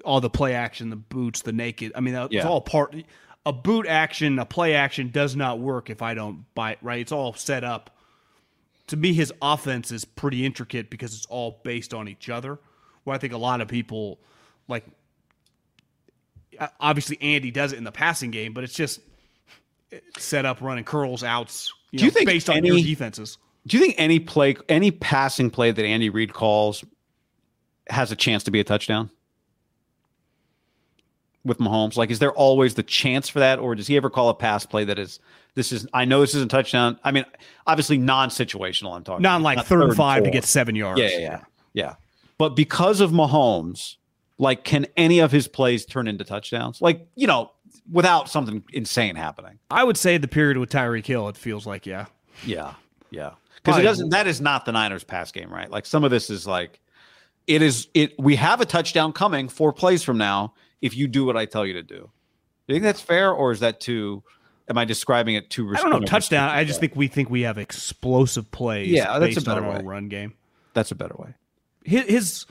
all the play action, the boots, the naked. I mean, it's Yeah. all part. A boot action, a play action does not work if I don't buy it right. It's all set up. To me, his offense is pretty intricate because it's all based on each other. Where I think a lot of people like. Obviously, Andy does it in the passing game, but it's just set up, running curls, outs. You Do you know, think based on your defenses? Do you think any play, any passing play that Andy Reid calls has a chance to be a touchdown with Mahomes? Like, is there always the chance for that, or does he ever call a pass play that is this is? I know this isn't touchdown. I mean, obviously non-situational. I'm talking Not like not third and five to get seven yards. Yeah, yeah, yeah, yeah. But because of Mahomes, like, can any of his plays turn into touchdowns? Like, you know, without something insane happening. I would say the period with Tyreek Hill, it feels like, yeah. Yeah, yeah. Because it doesn't. That is not the Niners' pass game, right? Like some of this is like, it is. It. We have a touchdown coming four plays from now if you do what I tell you to do. Do you think that's fair, or is that too? Am I describing it too? I don't know, touchdown. I just think we think we have explosive plays Yeah, that's a based on better way. run game. that's a better way. His his,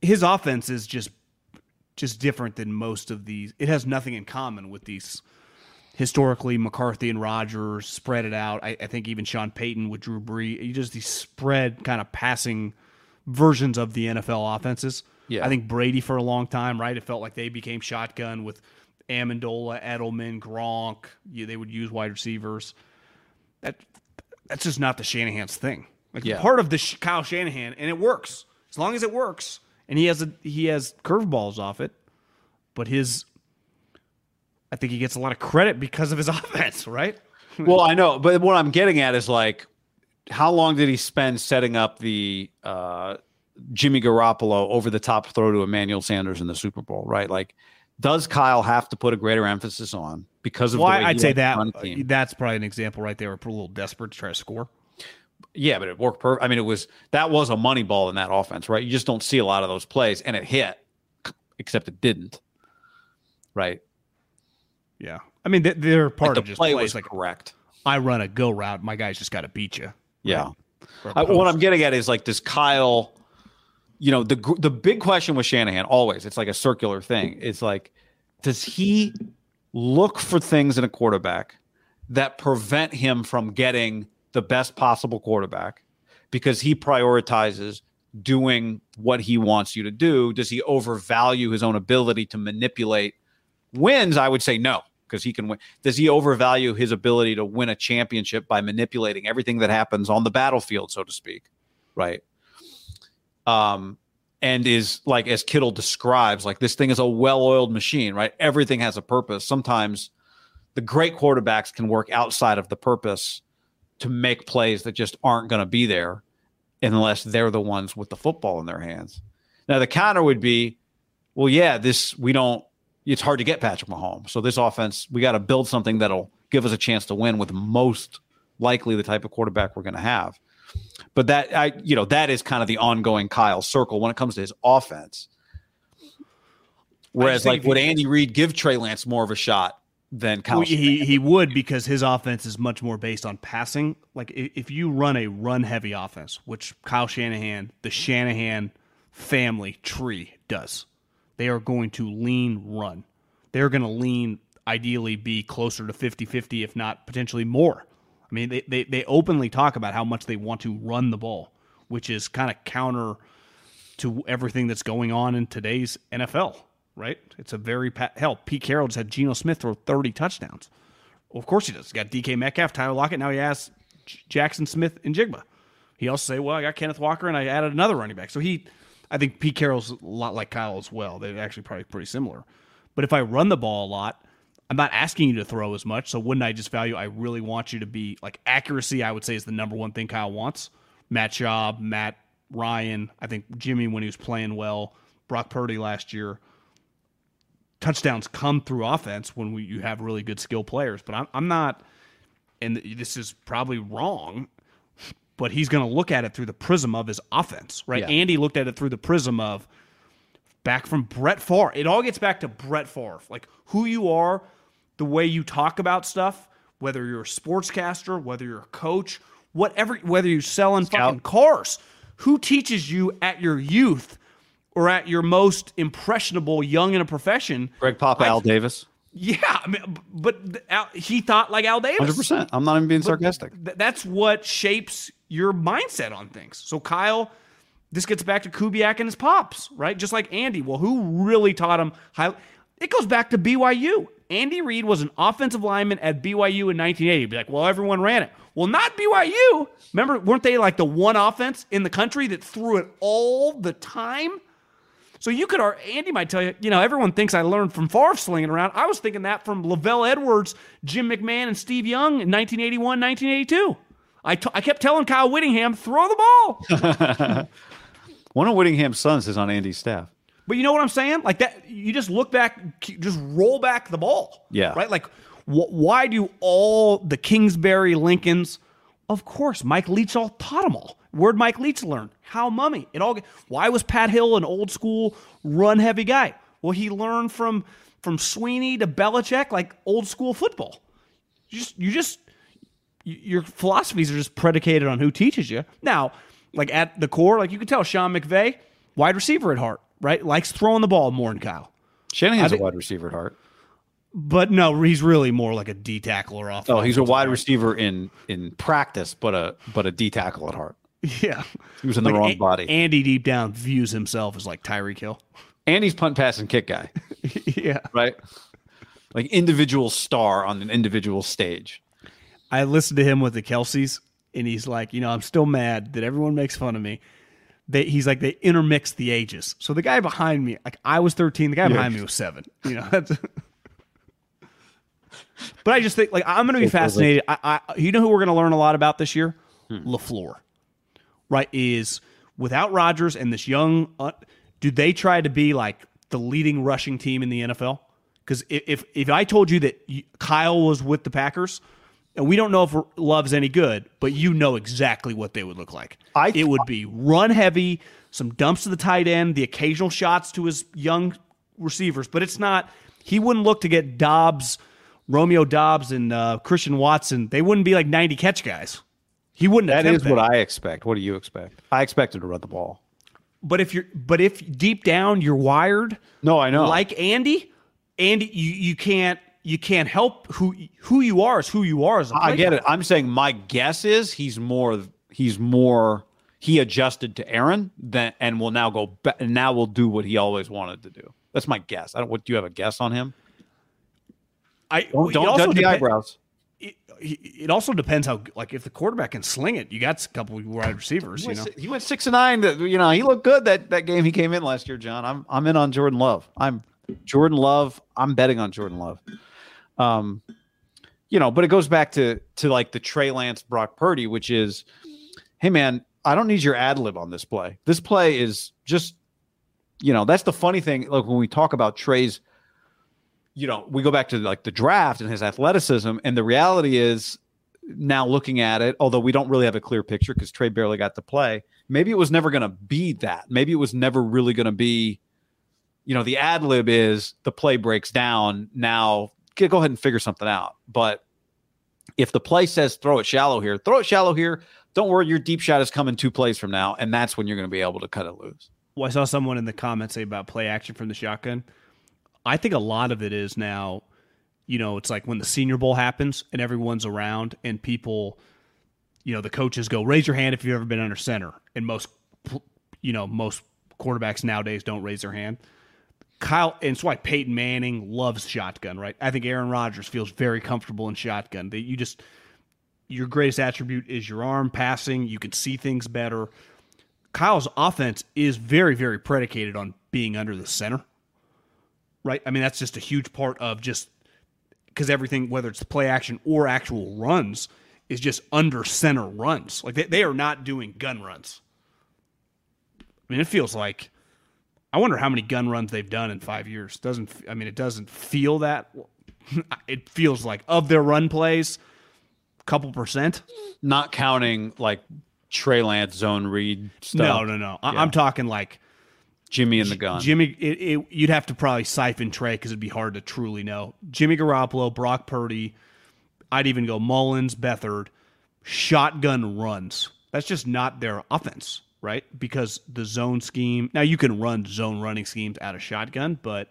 his offense is just just different than most of these. It has nothing in common with these historically McCarthy and Rodgers spread it out. I, I think even Sean Payton with Drew Brees, you just these spread kind of passing versions of the NFL offenses. Yeah. I think Brady for a long time, right? It felt like they became shotgun with Amendola, Edelman, Gronk. They would use wide receivers. That that's just not the Shanahan's thing. Like Yeah. part of the Kyle Shanahan, and it works as long as it works, and he has a he has curveballs off it, but his. I think he gets a lot of credit because of his offense, right? well, I know, but what I'm getting at is like, how long did he spend setting up the uh, Jimmy Garoppolo over the top throw to Emmanuel Sanders in the Super Bowl? Right? Like, does Kyle have to put a greater emphasis on because of Well, I'd say that uh, that's probably an example right there. We're a little desperate to try to score. Yeah, but it worked. Per- I mean, it was that was a money ball in that offense, right? You just don't see a lot of those plays, and it hit, except it didn't. Right? Yeah, I mean they- they're part Like of the just play plays. was Like correct. I run a go route, my guy's just got to beat you. Yeah. A I, what. I'm getting at is like, does Kyle? You know, the the big question with Shanahan always it's like a circular thing. It's like, does he look for things in a quarterback that prevent him from getting the best possible quarterback because he prioritizes doing what he wants you to do. Does he overvalue his own ability to manipulate wins? I would say no, because he can win. Does he overvalue his ability to win a championship by manipulating everything that happens on the battlefield, so to speak? Right. Um, and is like as Kittle describes, like this thing is a well-oiled machine, right? Everything has a purpose. Sometimes the great quarterbacks can work outside of the purpose to make plays that just aren't going to be there unless they're the ones with the football in their hands. Now the counter would be, well, yeah, this we don't. It's hard to get Patrick Mahomes, so this offense we got to build something that'll give us a chance to win with most likely the type of quarterback we're going to have. But that I, you know, that is kind of the ongoing Kyle circle when it comes to his offense. Whereas, like, would Andy Reid give Trey Lance more of a shot than Kyle? Well, he he would because his offense is much more based on passing. Like if you run a run heavy offense, which Kyle Shanahan, the Shanahan family tree does, they are going to lean run. They're going to lean ideally be closer to 50-50 if not potentially more. I mean, they, they they openly talk about how much they want to run the ball, which is kind of counter to everything that's going on in today's NFL, right? It's a very hell. Pete Carroll just had Geno Smith throw 30 touchdowns. Well, of course he does. He got DK Metcalf, Tyler Lockett. Now he has Jaxon Smith-Njigba. He also say, well, I got Kenneth Walker and I added another running back. So he, I think Pete Carroll's a lot like Kyle as well. They're actually probably pretty similar. But if I run the ball a lot, I'm not asking you to throw as much. So wouldn't I just value? I really want you to be like accuracy. I would say is the number one thing Kyle wants. Matt Schaub, Matt Ryan. I think Jimmy when he was playing well. Brock Purdy last year. Touchdowns come through offense when we, you have really good skill players. But I'm, I'm not, and this is probably wrong. But he's going to look at it through the prism of his offense, right? Yeah. Andy looked at it through the prism of back from Brett Favre. It all gets back to Brett Favre, like who you are, the way you talk about stuff, whether you're a sportscaster, whether you're a coach, whatever, whether you're selling fucking cars. Who teaches you at your youth or at your most impressionable young in a profession? Greg Papa, Al Davis, Yeah, I mean, but Al, he thought like Al Davis. hundred percent. I'm not even being sarcastic. Th- that's what shapes your mindset on things. So Kyle, this gets back to Kubiak and his pops, right? Just like Andy. Well, who really taught him how? It goes back to BYU. Andy Reid was an offensive lineman at BYU in 1980. Be like, well, everyone ran it. Well, not BYU. Remember, weren't they like the one offense in the country that threw it all the time? So you could, Andy might tell you, you know, everyone thinks I learned from Favre slinging around. I was thinking that from LaVell Edwards, Jim McMahon, and Steve Young in 1981, 1982. I, t- I kept telling Kyle Whittingham, throw the ball. One of Whittingham's sons is on Andy's staff. But you know what I'm saying? Like that, you just look back, just roll back the ball. Yeah. Right? Like, wh- why do all the Kingsbury Lincolns? Of course, Mike Leach all taught them all. Where'd Mike Leach learn? Hal Mumme? It all. Why was Pat Hill an old school run heavy guy? Well, he learned from from Sweeney to Belichick, like old school football. You just you just your philosophies are just predicated on who teaches you. Now, like at the core, like you can tell Sean McVay, wide receiver at heart, right? Likes throwing the ball more than Kyle. Shanahan's I a wide receiver at heart. But no, he's really more like a D tackler off. Oh, he's a wide receiver in in practice, but a but a D tackle at heart. Yeah. He was in the Like, wrong A- body. Andy deep down views himself as like Tyreek Hill. Andy's punt, pass, and kick guy, yeah. right? Like individual star on an individual stage. I listened to him with the Kelseys, and he's like, you know, I'm still mad that everyone makes fun of me. They, he's like, they intermix the ages. So the guy behind me, like I was 13, the guy behind me was seven. You know, that's. but I just think, like, I'm going to be fascinated. I, I, you know who we're going to learn a lot about this year? LaFleur, right? Is without Rodgers and this young, uh, do they try to be like the leading rushing team in the NFL? Because if, if if I told you that Kyle was with the Packers, and we don't know if Love's any good, but you know exactly what they would look like. I- it would be run heavy, some dumps to the tight end, the occasional shots to his young receivers, but it's not. He wouldn't look to get Doubs, Romeo Doubs, and uh, Christian Watson. They wouldn't be like ninety catch guys. He wouldn't. That is what I expect. What do you expect? I expected to run the ball. But if you're, but if deep down you're wired, No, I know. like Andy, Andy, you you can't you can't help who who you are is who you are as a I play get it. I'm saying my guess is he's more he's more he adjusted to Aaron than and will now go back and now will do what he always wanted to do. That's my guess. I don't. What do you have a guess on him? I Don't, don't also judge the eyebrows. It, it also depends how like if the quarterback can sling it, you got a couple wide receivers. He You know, he went six and nine. That you know he looked good that that game he came in last year. John, I'm I'm in on Jordan Love. I'm Jordan Love. I'm betting on Jordan Love. Um, you know, but it goes back to to like the Trey Lance Brock Purdy, which is, hey man, I don't need your ad lib on this play. This play is just, you know, that's the funny thing. Like when we talk about Trey's, you know, we go back to like the draft and his athleticism, and the reality is now looking at it, although we don't really have a clear picture because Trey barely got to play, maybe it was never going to be that. Maybe it was never really going to be, you know, the ad lib is the play breaks down. Now go ahead and figure something out. But if the play says throw it shallow here, throw it shallow here. Don't worry, your deep shot is coming two plays from now, and that's when you're going to be able to cut it loose. well, I saw someone in the comments say about play action from the shotgun. I think a lot of it is now, you know, it's like when the Senior Bowl happens and everyone's around and people, you know, the coaches go, raise your hand if you've ever been under center. And most, you know, most quarterbacks nowadays don't raise their hand. Kyle, and it's why Peyton Manning loves shotgun, right? I think Aaron Rodgers feels very comfortable in shotgun. That you just, your greatest attribute is your arm passing. You can see things better. Kyle's offense is very, very predicated on being under the center, right? I mean, that's just a huge part of just because everything, whether it's the play action or actual runs, is just under center runs. Like they, they are not doing gun runs. I mean, it feels like I wonder how many gun runs they've done in five years. Doesn't I mean it doesn't feel that. It feels like of their run plays, couple percent. Not counting like Trey Lance zone read stuff. No, no, no. I, Yeah. I'm talking like Jimmy and the gun. Jimmy. It, it, you'd have to probably siphon Trey because it'd be hard to truly know. Jimmy Garoppolo, Brock Purdy. I'd even go Mullens, Beathard, shotgun runs. That's just not their offense, right? Because the zone scheme. Now you can run zone running schemes out of shotgun, but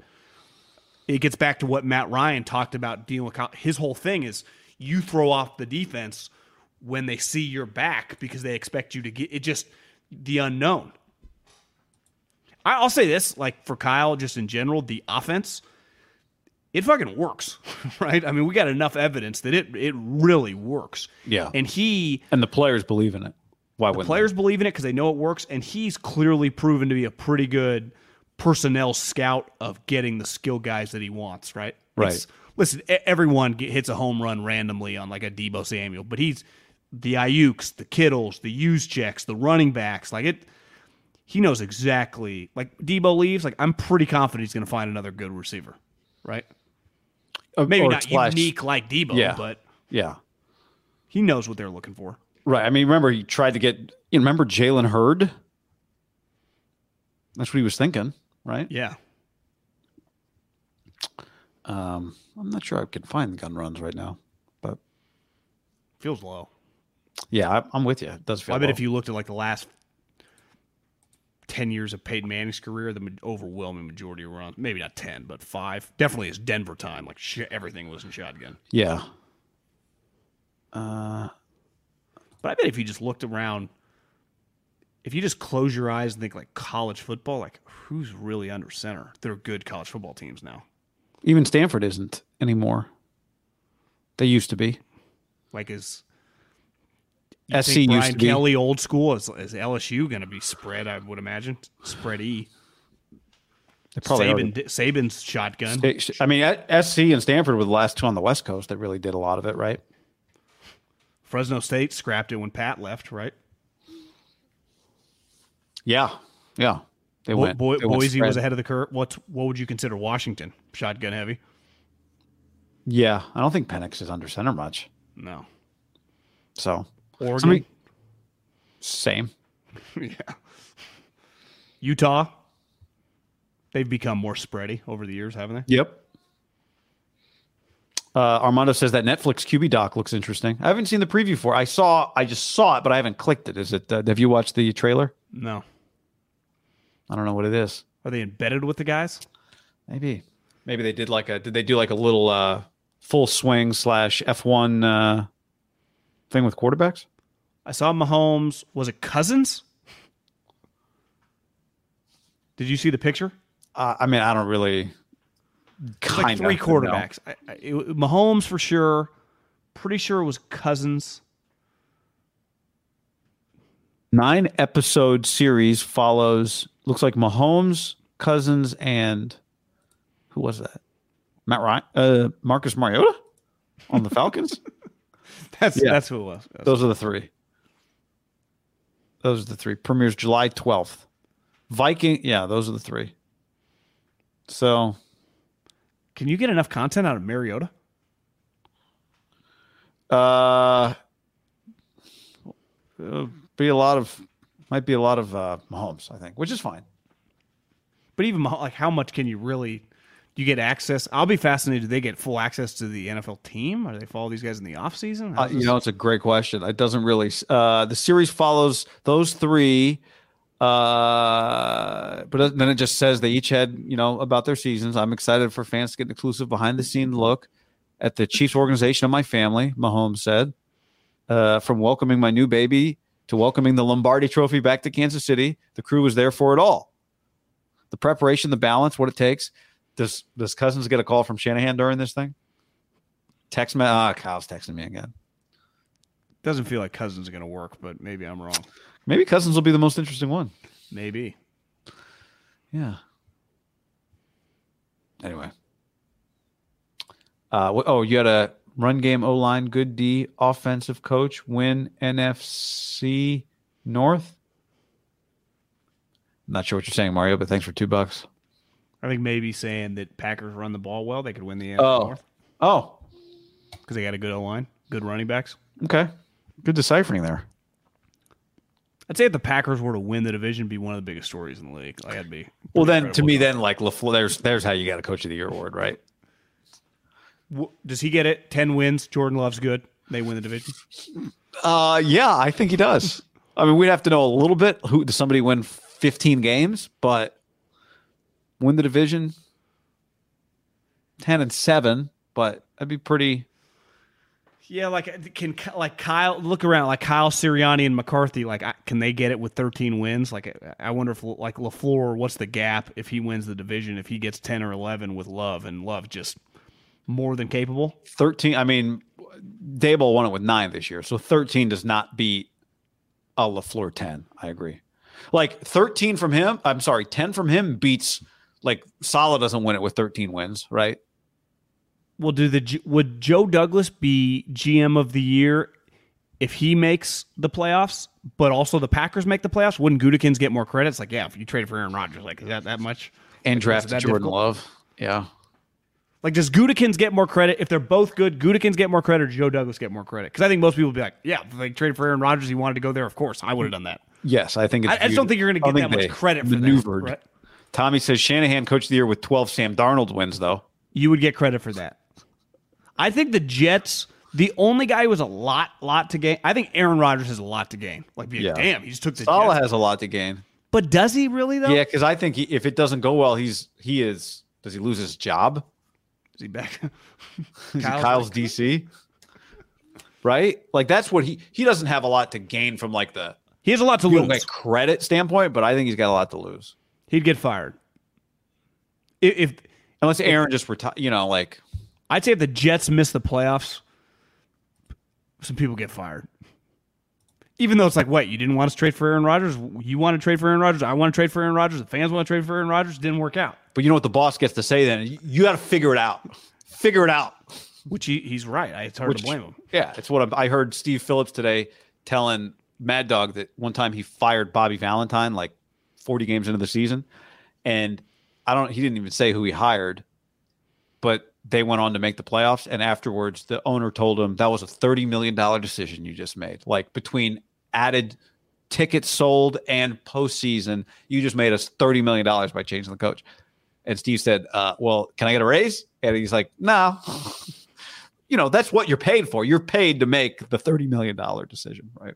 it gets back to what Matt Ryan talked about dealing with. His whole thing is you throw off the defense when they see your back because they expect you to get it. Just the unknown. I'll say this, like for Kyle, just in general, the offense, it fucking works, right? I mean, we got enough evidence that it it really works. Yeah. and he and the players believe in it. Why they? players believe in it because they know it works, and he's clearly proven to be a pretty good personnel scout of getting the skill guys that he wants. Right. Right. It's- listen, everyone get, hits a home run randomly on like a Deebo Samuel, but he's the Aiyuks, the Kittles, the Juszczyks, the running backs. Like it, he knows exactly. Like Deebo leaves, like I'm pretty confident he's going to find another good receiver. Right. Maybe or not unique like Deebo, Yeah. but Yeah. he knows what they're looking for. Right. I mean, remember he tried to get. You remember Jalen Hurd? That's what he was thinking, right? Yeah. Um, I'm not sure I can find the gun runs right now, but Feels low. yeah, I, I'm with you. It does feel. I bet low. if you looked at like the last ten years of Peyton Manning's career, the overwhelming majority of runs, maybe not ten, but five, definitely is Denver time. Like sh- everything was in shotgun. yeah, But I bet if you just looked around, if you just close your eyes and think like college football, like who's really under center? They're good college football teams now. even Stanford isn't anymore. They used to be. Like is SC think used Brian to be. Kelly old school is, is LSU going to be spread? I would imagine spread E. They probably Saban, Saban's shotgun. I mean, SC and Stanford were the last two on the West Coast that really did a lot of it, right? Fresno State scrapped it when Pat left, right? Yeah, yeah. They Bo- went. Bo- they went Boise was ahead of the curve. What what would you consider Washington? Shotgun heavy? Yeah, I don't think Penix is under center much. No. So Oregon, Somebody- same. yeah. Utah. They've become more spready over the years, haven't they? Yep. Uh, Armando says that Netflix QB doc looks interesting. I haven't seen the preview for. it. I saw. I just saw it, but I haven't clicked it. Is it? Uh, have you watched the trailer? No. I don't know what it is. Are they embedded with the guys? Maybe. Maybe they did like a. Did they do like a little uh full swing slash F1 uh, thing with quarterbacks? I saw Mahomes. Was it Cousins? Did you see the picture? Uh, I mean, I don't really. Kind like three of quarterbacks. I, I, it, Mahomes for sure. Pretty sure it was Cousins. Nine episode series follows. Looks like Mahomes, Cousins, and who was that? Matt Ryan, uh, Marcus Mariota on the Falcons. That's Yeah. that's who it was. Those are the three. Those are the three. Premieres July twelfth. Viking. Yeah, those are the three. So Can you get enough content out of Mariota? Uh, be a lot of might be a lot of uh, Mahomes, I think, which is fine. But even like, how much can you really? Do you get access? I'll be fascinated. Do they get full access to the NFL team? Or do they follow these guys in the offseason? Uh, you know, it's a great question. It doesn't really. Uh, the series follows those three, uh, but then it just says they each had you know about their seasons. I'm excited for fans to get an exclusive behind the scene look at the Chiefs organization of my family. Mahomes said, uh, from welcoming my new baby to welcoming the Lombardi Trophy back to Kansas City, the crew was there for it all. The preparation, the balance, what it takes. Does does Cousins get a call from Shanahan during this thing? Text me. Ah, Kyle's texting me again. doesn't feel like Cousins is going to work, but maybe I'm wrong. Maybe Cousins will be the most interesting one. Maybe. Yeah. Anyway. Uh, oh, you had a run game, O line, good D, offensive coach, win NFC North. Not sure what you're saying, Mario, but thanks for two bucks. I think maybe saying that Packers run the ball well, they could win the NFC Oh. North Oh, because they got a good O line, good running backs. okay. Good deciphering there. I'd say if the Packers were to win the division, be one of the biggest stories in the league. Like I'd be. Well, then to me, then like LaFleur, there's there's how you got a coach of the year award, right? Does he get it? Ten wins. Jordan Love's good. They win the division. Uh, yeah, I think he does. I mean, we'd have to know a little bit. Who does somebody win 15 games, but win the division 10 and 7, but that'd be pretty. Yeah, like uh, can like Kyle look around like Kyle Sirianni and McCarthy like can they get it with 13 wins? Like I wonder if like LaFleur, what's the gap if he wins the division? If he gets 10 or 11 with Love and Love just more than capable. 13. I mean, Daboll won it with nine this year, so 13 does not beat a LaFleur 10. I agree. Like 13 from him, I'm sorry, 10 from him beats like Salah doesn't win it with 13 wins, right? Well, do the would Joe Douglas be GM of the year if he makes the playoffs, but also the Packers make the playoffs? Wouldn't Gutekunst get more credit? It's like, yeah, if you traded for Aaron Rodgers, like is that that much? And Like, that Jordan difficult? Love. Yeah. Like, does Gutekunst get more credit if they're both good? Gutekunst get more credit, or Joe Douglas get more credit? Because I think most people would be like, yeah, if they traded for Aaron Rodgers, he wanted to go there. Of course, I would have done that. Yes, I think it's I, I just don't think you're going to get that much credit for maneuvered. that. right? Tommy says Shanahan coach of the year with 12 Sam Darnold wins, though. You would get credit for that. I think the Jets. The only guy who has a lot, lot to gain. I think Aaron Rodgers has a lot to gain. Like, Yeah. damn, he just took the Salah Jets. has a lot to gain. But does he really though? Yeah, because I think he, if it doesn't go well, he's he is. Does he lose his job? Is he back? Is he Kyle's Kyle's DC? Right? Like that's what he he doesn't have a lot to gain from like the he has a lot to lose. like credit standpoint, but I think he's got a lot to lose. He'd get fired. If, if Unless Aaron just retire, you know, like I'd say if the Jets miss the playoffs, some people get fired. Even though it's like, wait, you didn't want to trade for Aaron Rodgers? You want to trade for Aaron Rodgers? I want to trade for Aaron Rodgers. The fans want to trade for Aaron Rodgers. Didn't work out. but you know what the boss gets to say then? You, you got to figure it out. Figure it out. Which he, he's right. I- It's hard Which- to blame him. Yeah, it's what I'm, I heard Steve Phillips today telling Mad Dog that one time he fired Bobby Valentine like 40 games into the season, and I don't. He didn't even say who he hired, but they went on to make the playoffs. And afterwards, the owner told him that was a 30 million dollar decision you just made. Like between added tickets sold and postseason, you just made us 30 million dollars by changing the coach. And Steve said, uh, "Well, can I get a raise?" And he's like, "No." you know that's what you're paid for. You're paid to make the thirty million dollar decision, right?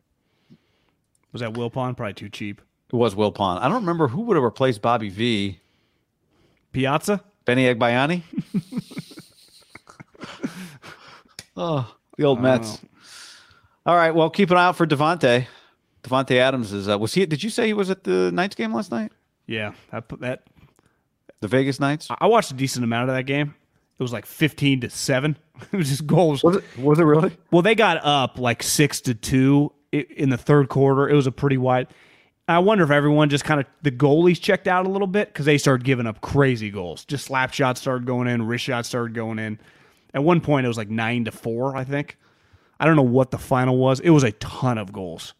Was that Wilpon? Probably too cheap. It was Wilpon. I don't remember who would have replaced Bobby V. Piazza? Benny Agbayani. Oh, the old Mets. All right. Well, keep an eye out for Davante. Davante Adams is. Uh, was he? Did you say he was at the Knights game last night? Yeah, that put that. The Vegas Knights. I watched a decent amount of that game. It was like fifteen to seven. It was just goals. Was it? Was it really? Well, they got up like six to two in the third quarter. It was a pretty wide. I wonder if everyone just kind of the goalies checked out a little bit because they started giving up crazy goals. Just slap shots started going in, wrist shots started going in. At one point, it was like nine to four. I think. I don't know what the final was. It was a ton of goals.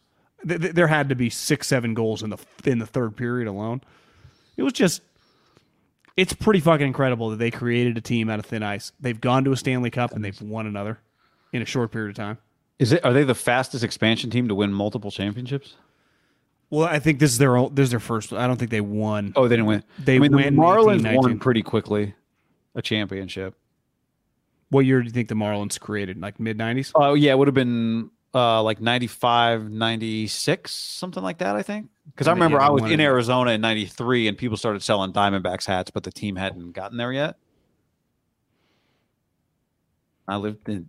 Th- th- There had to be six, seven goals in the in the third period alone. It was just it's pretty fucking incredible that they created a team out of thin ice. They've gone to a Stanley Cup and they've won another in a short period of time. Is it? Are they the fastest expansion team to win multiple championships? Well, I think this is their own, this is their first. I don't think they won. Oh, they didn't win. They I mean, the Marlins won pretty quickly a championship. What year do you think the Marlins created? Like mid nineties? Oh yeah, it would have been uh, like 95, 96, something like that. I think because I remember I was in. Arizona in '93 and people started selling Diamondbacks hats, but the team hadn't gotten there yet. I lived in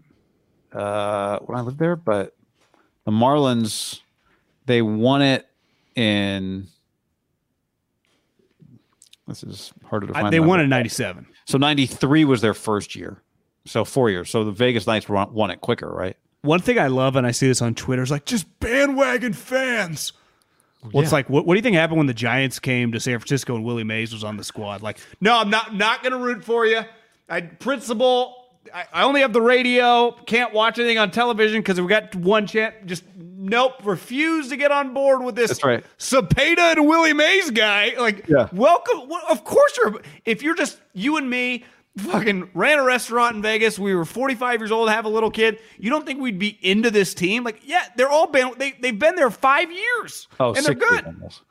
uh, when I lived there, but the Marlins they won it in. This is harder to find. They won in ninety seven. So '93 was their first year, so four years. So the Vegas Knights won, won it quicker, right? One thing I love, and I see this on Twitter, is like just bandwagon fans. Well, it's like, what, what do you think happened when the Giants came to San Francisco and Willie Mays was on the squad? Like, no, I'm not not going to root for you. I principal. I, I only have the radio. Can't watch anything on television because we got one chance. Just nope. Refuse to get on board with this. That's right. Cepeda and Willie Mays guy. Like, Yeah. welcome. Well, of course you're. If you're just you and me, fucking ran a restaurant in Vegas. We were 45 years old, have a little kid. You don't think we'd be into this team? Like, yeah, they're all been. They they've been there five years. Oh, and they're good. almost.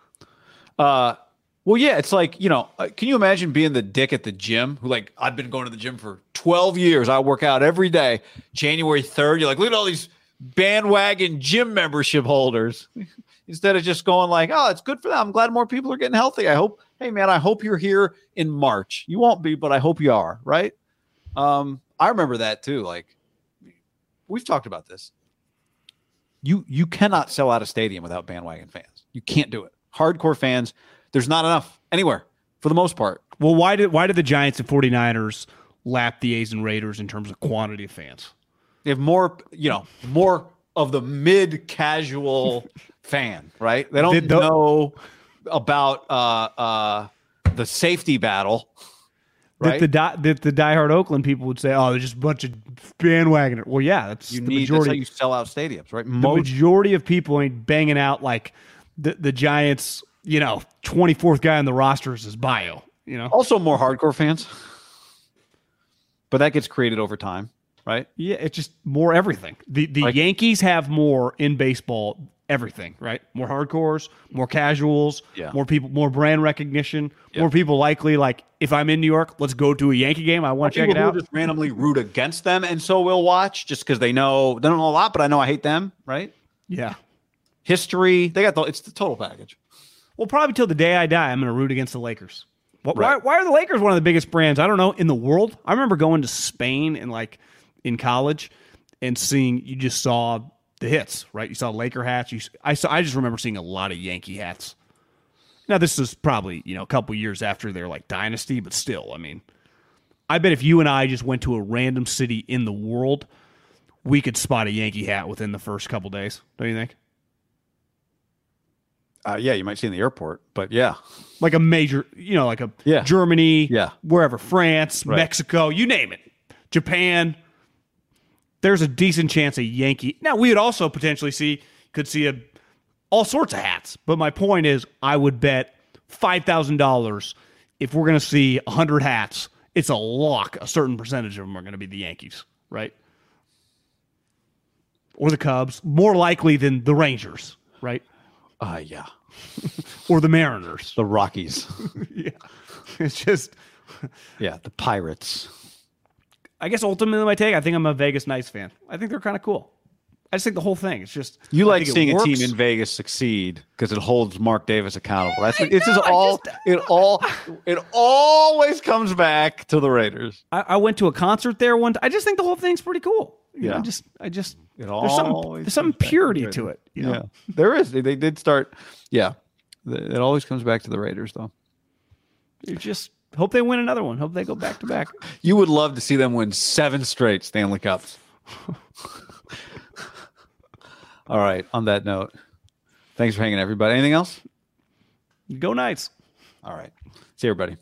Uh, well, yeah, it's like you know. uh, Can you imagine being the dick at the gym who like I've been going to the gym for twelve years. I work out every day. January third, you're like, look at all these bandwagon gym membership holders. Instead of just going like, oh, it's good for them. I'm glad more people are getting healthy. I hope. Hey, man, I hope you're here in March. You won't be, but I hope you are. Right. Um, I remember that too. Like, we've talked about this. You you cannot sell out a stadium without bandwagon fans. You can't do it. Hardcore fans, there's not enough anywhere for the most part. Well, why did why did the Giants and 49ers lap the A's and Raiders in terms of quantity of fans? They have more, you know, more of the mid casual fan, right? They don't the- know about uh uh the safety battle. Right? That the di- that the diehard Oakland people would say, "Oh, they're just a bunch of bandwagoners." Well, yeah, that's you the need that's majority. how you sell out stadiums, right? the Most majority of people ain't banging out like the the Giants. You know, twenty fourth guy on the roster is his bio. You know, also more hardcore fans. But that gets created over time, right? yeah, it's just more everything. The the Like- Yankees have more in baseball. Everything, right? More hardcores, more casuals, Yeah. more people, more brand recognition, more people likely. Like, if I'm in New York, let's go to a Yankee game. I want to check it out. just randomly root against them, and so we'll watch just because they know they don't know a lot, but I know I hate them, right? yeah. History, they got the it's the total package. Well, probably till the day I die, I'm going to root against the Lakers. Wh- Why, Right. why are the Lakers one of the biggest brands? I don't know in the world. I remember going to Spain and like in college and seeing you just saw the hits, right? You saw Laker hats. You, I saw. I just remember seeing a lot of Yankee hats. Now this is probably you know a couple years after their like dynasty, but still, I mean, I bet if you and I just went to a random city in the world, we could spot a Yankee hat within the first couple days. Don't you think? Uh, yeah, you might see in the airport, but yeah, like a major, you know, like a Yeah. Germany, Yeah. wherever, France, Right. Mexico, you name it, Japan. There's a decent chance a Yankee. Now we would also potentially see could see a all sorts of hats, but my point is, I would bet five thousand dollars if we're going to see a hundred hats. It's a lock. A certain percentage of them are going to be the Yankees, right? Or the Cubs, more likely than the Rangers, right? uh, yeah, Or the Mariners. the Rockies, yeah, it's just. yeah, the Pirates. I guess ultimately my take, I think I'm a Vegas Knights fan. I think they're kind of cool. I just think the whole thing. It's just You I like seeing a team in Vegas succeed because it holds Mark Davis accountable. That's it's just all it all it always comes back to the Raiders. I, I went to a concert there one. T- I just think the whole thing's pretty cool. You know, Yeah. I just, I just, It all there's some, there's some comes back to purity to it. You know, Yeah, there is. They, they did start. Yeah, Th- it always comes back to the Raiders, though. you just hope they win another one. Hope they go back to back. You would love to see them win seven straight Stanley Cups. All right. On that note, thanks for hanging, everybody. Anything else? Go Knights. All right. See everybody.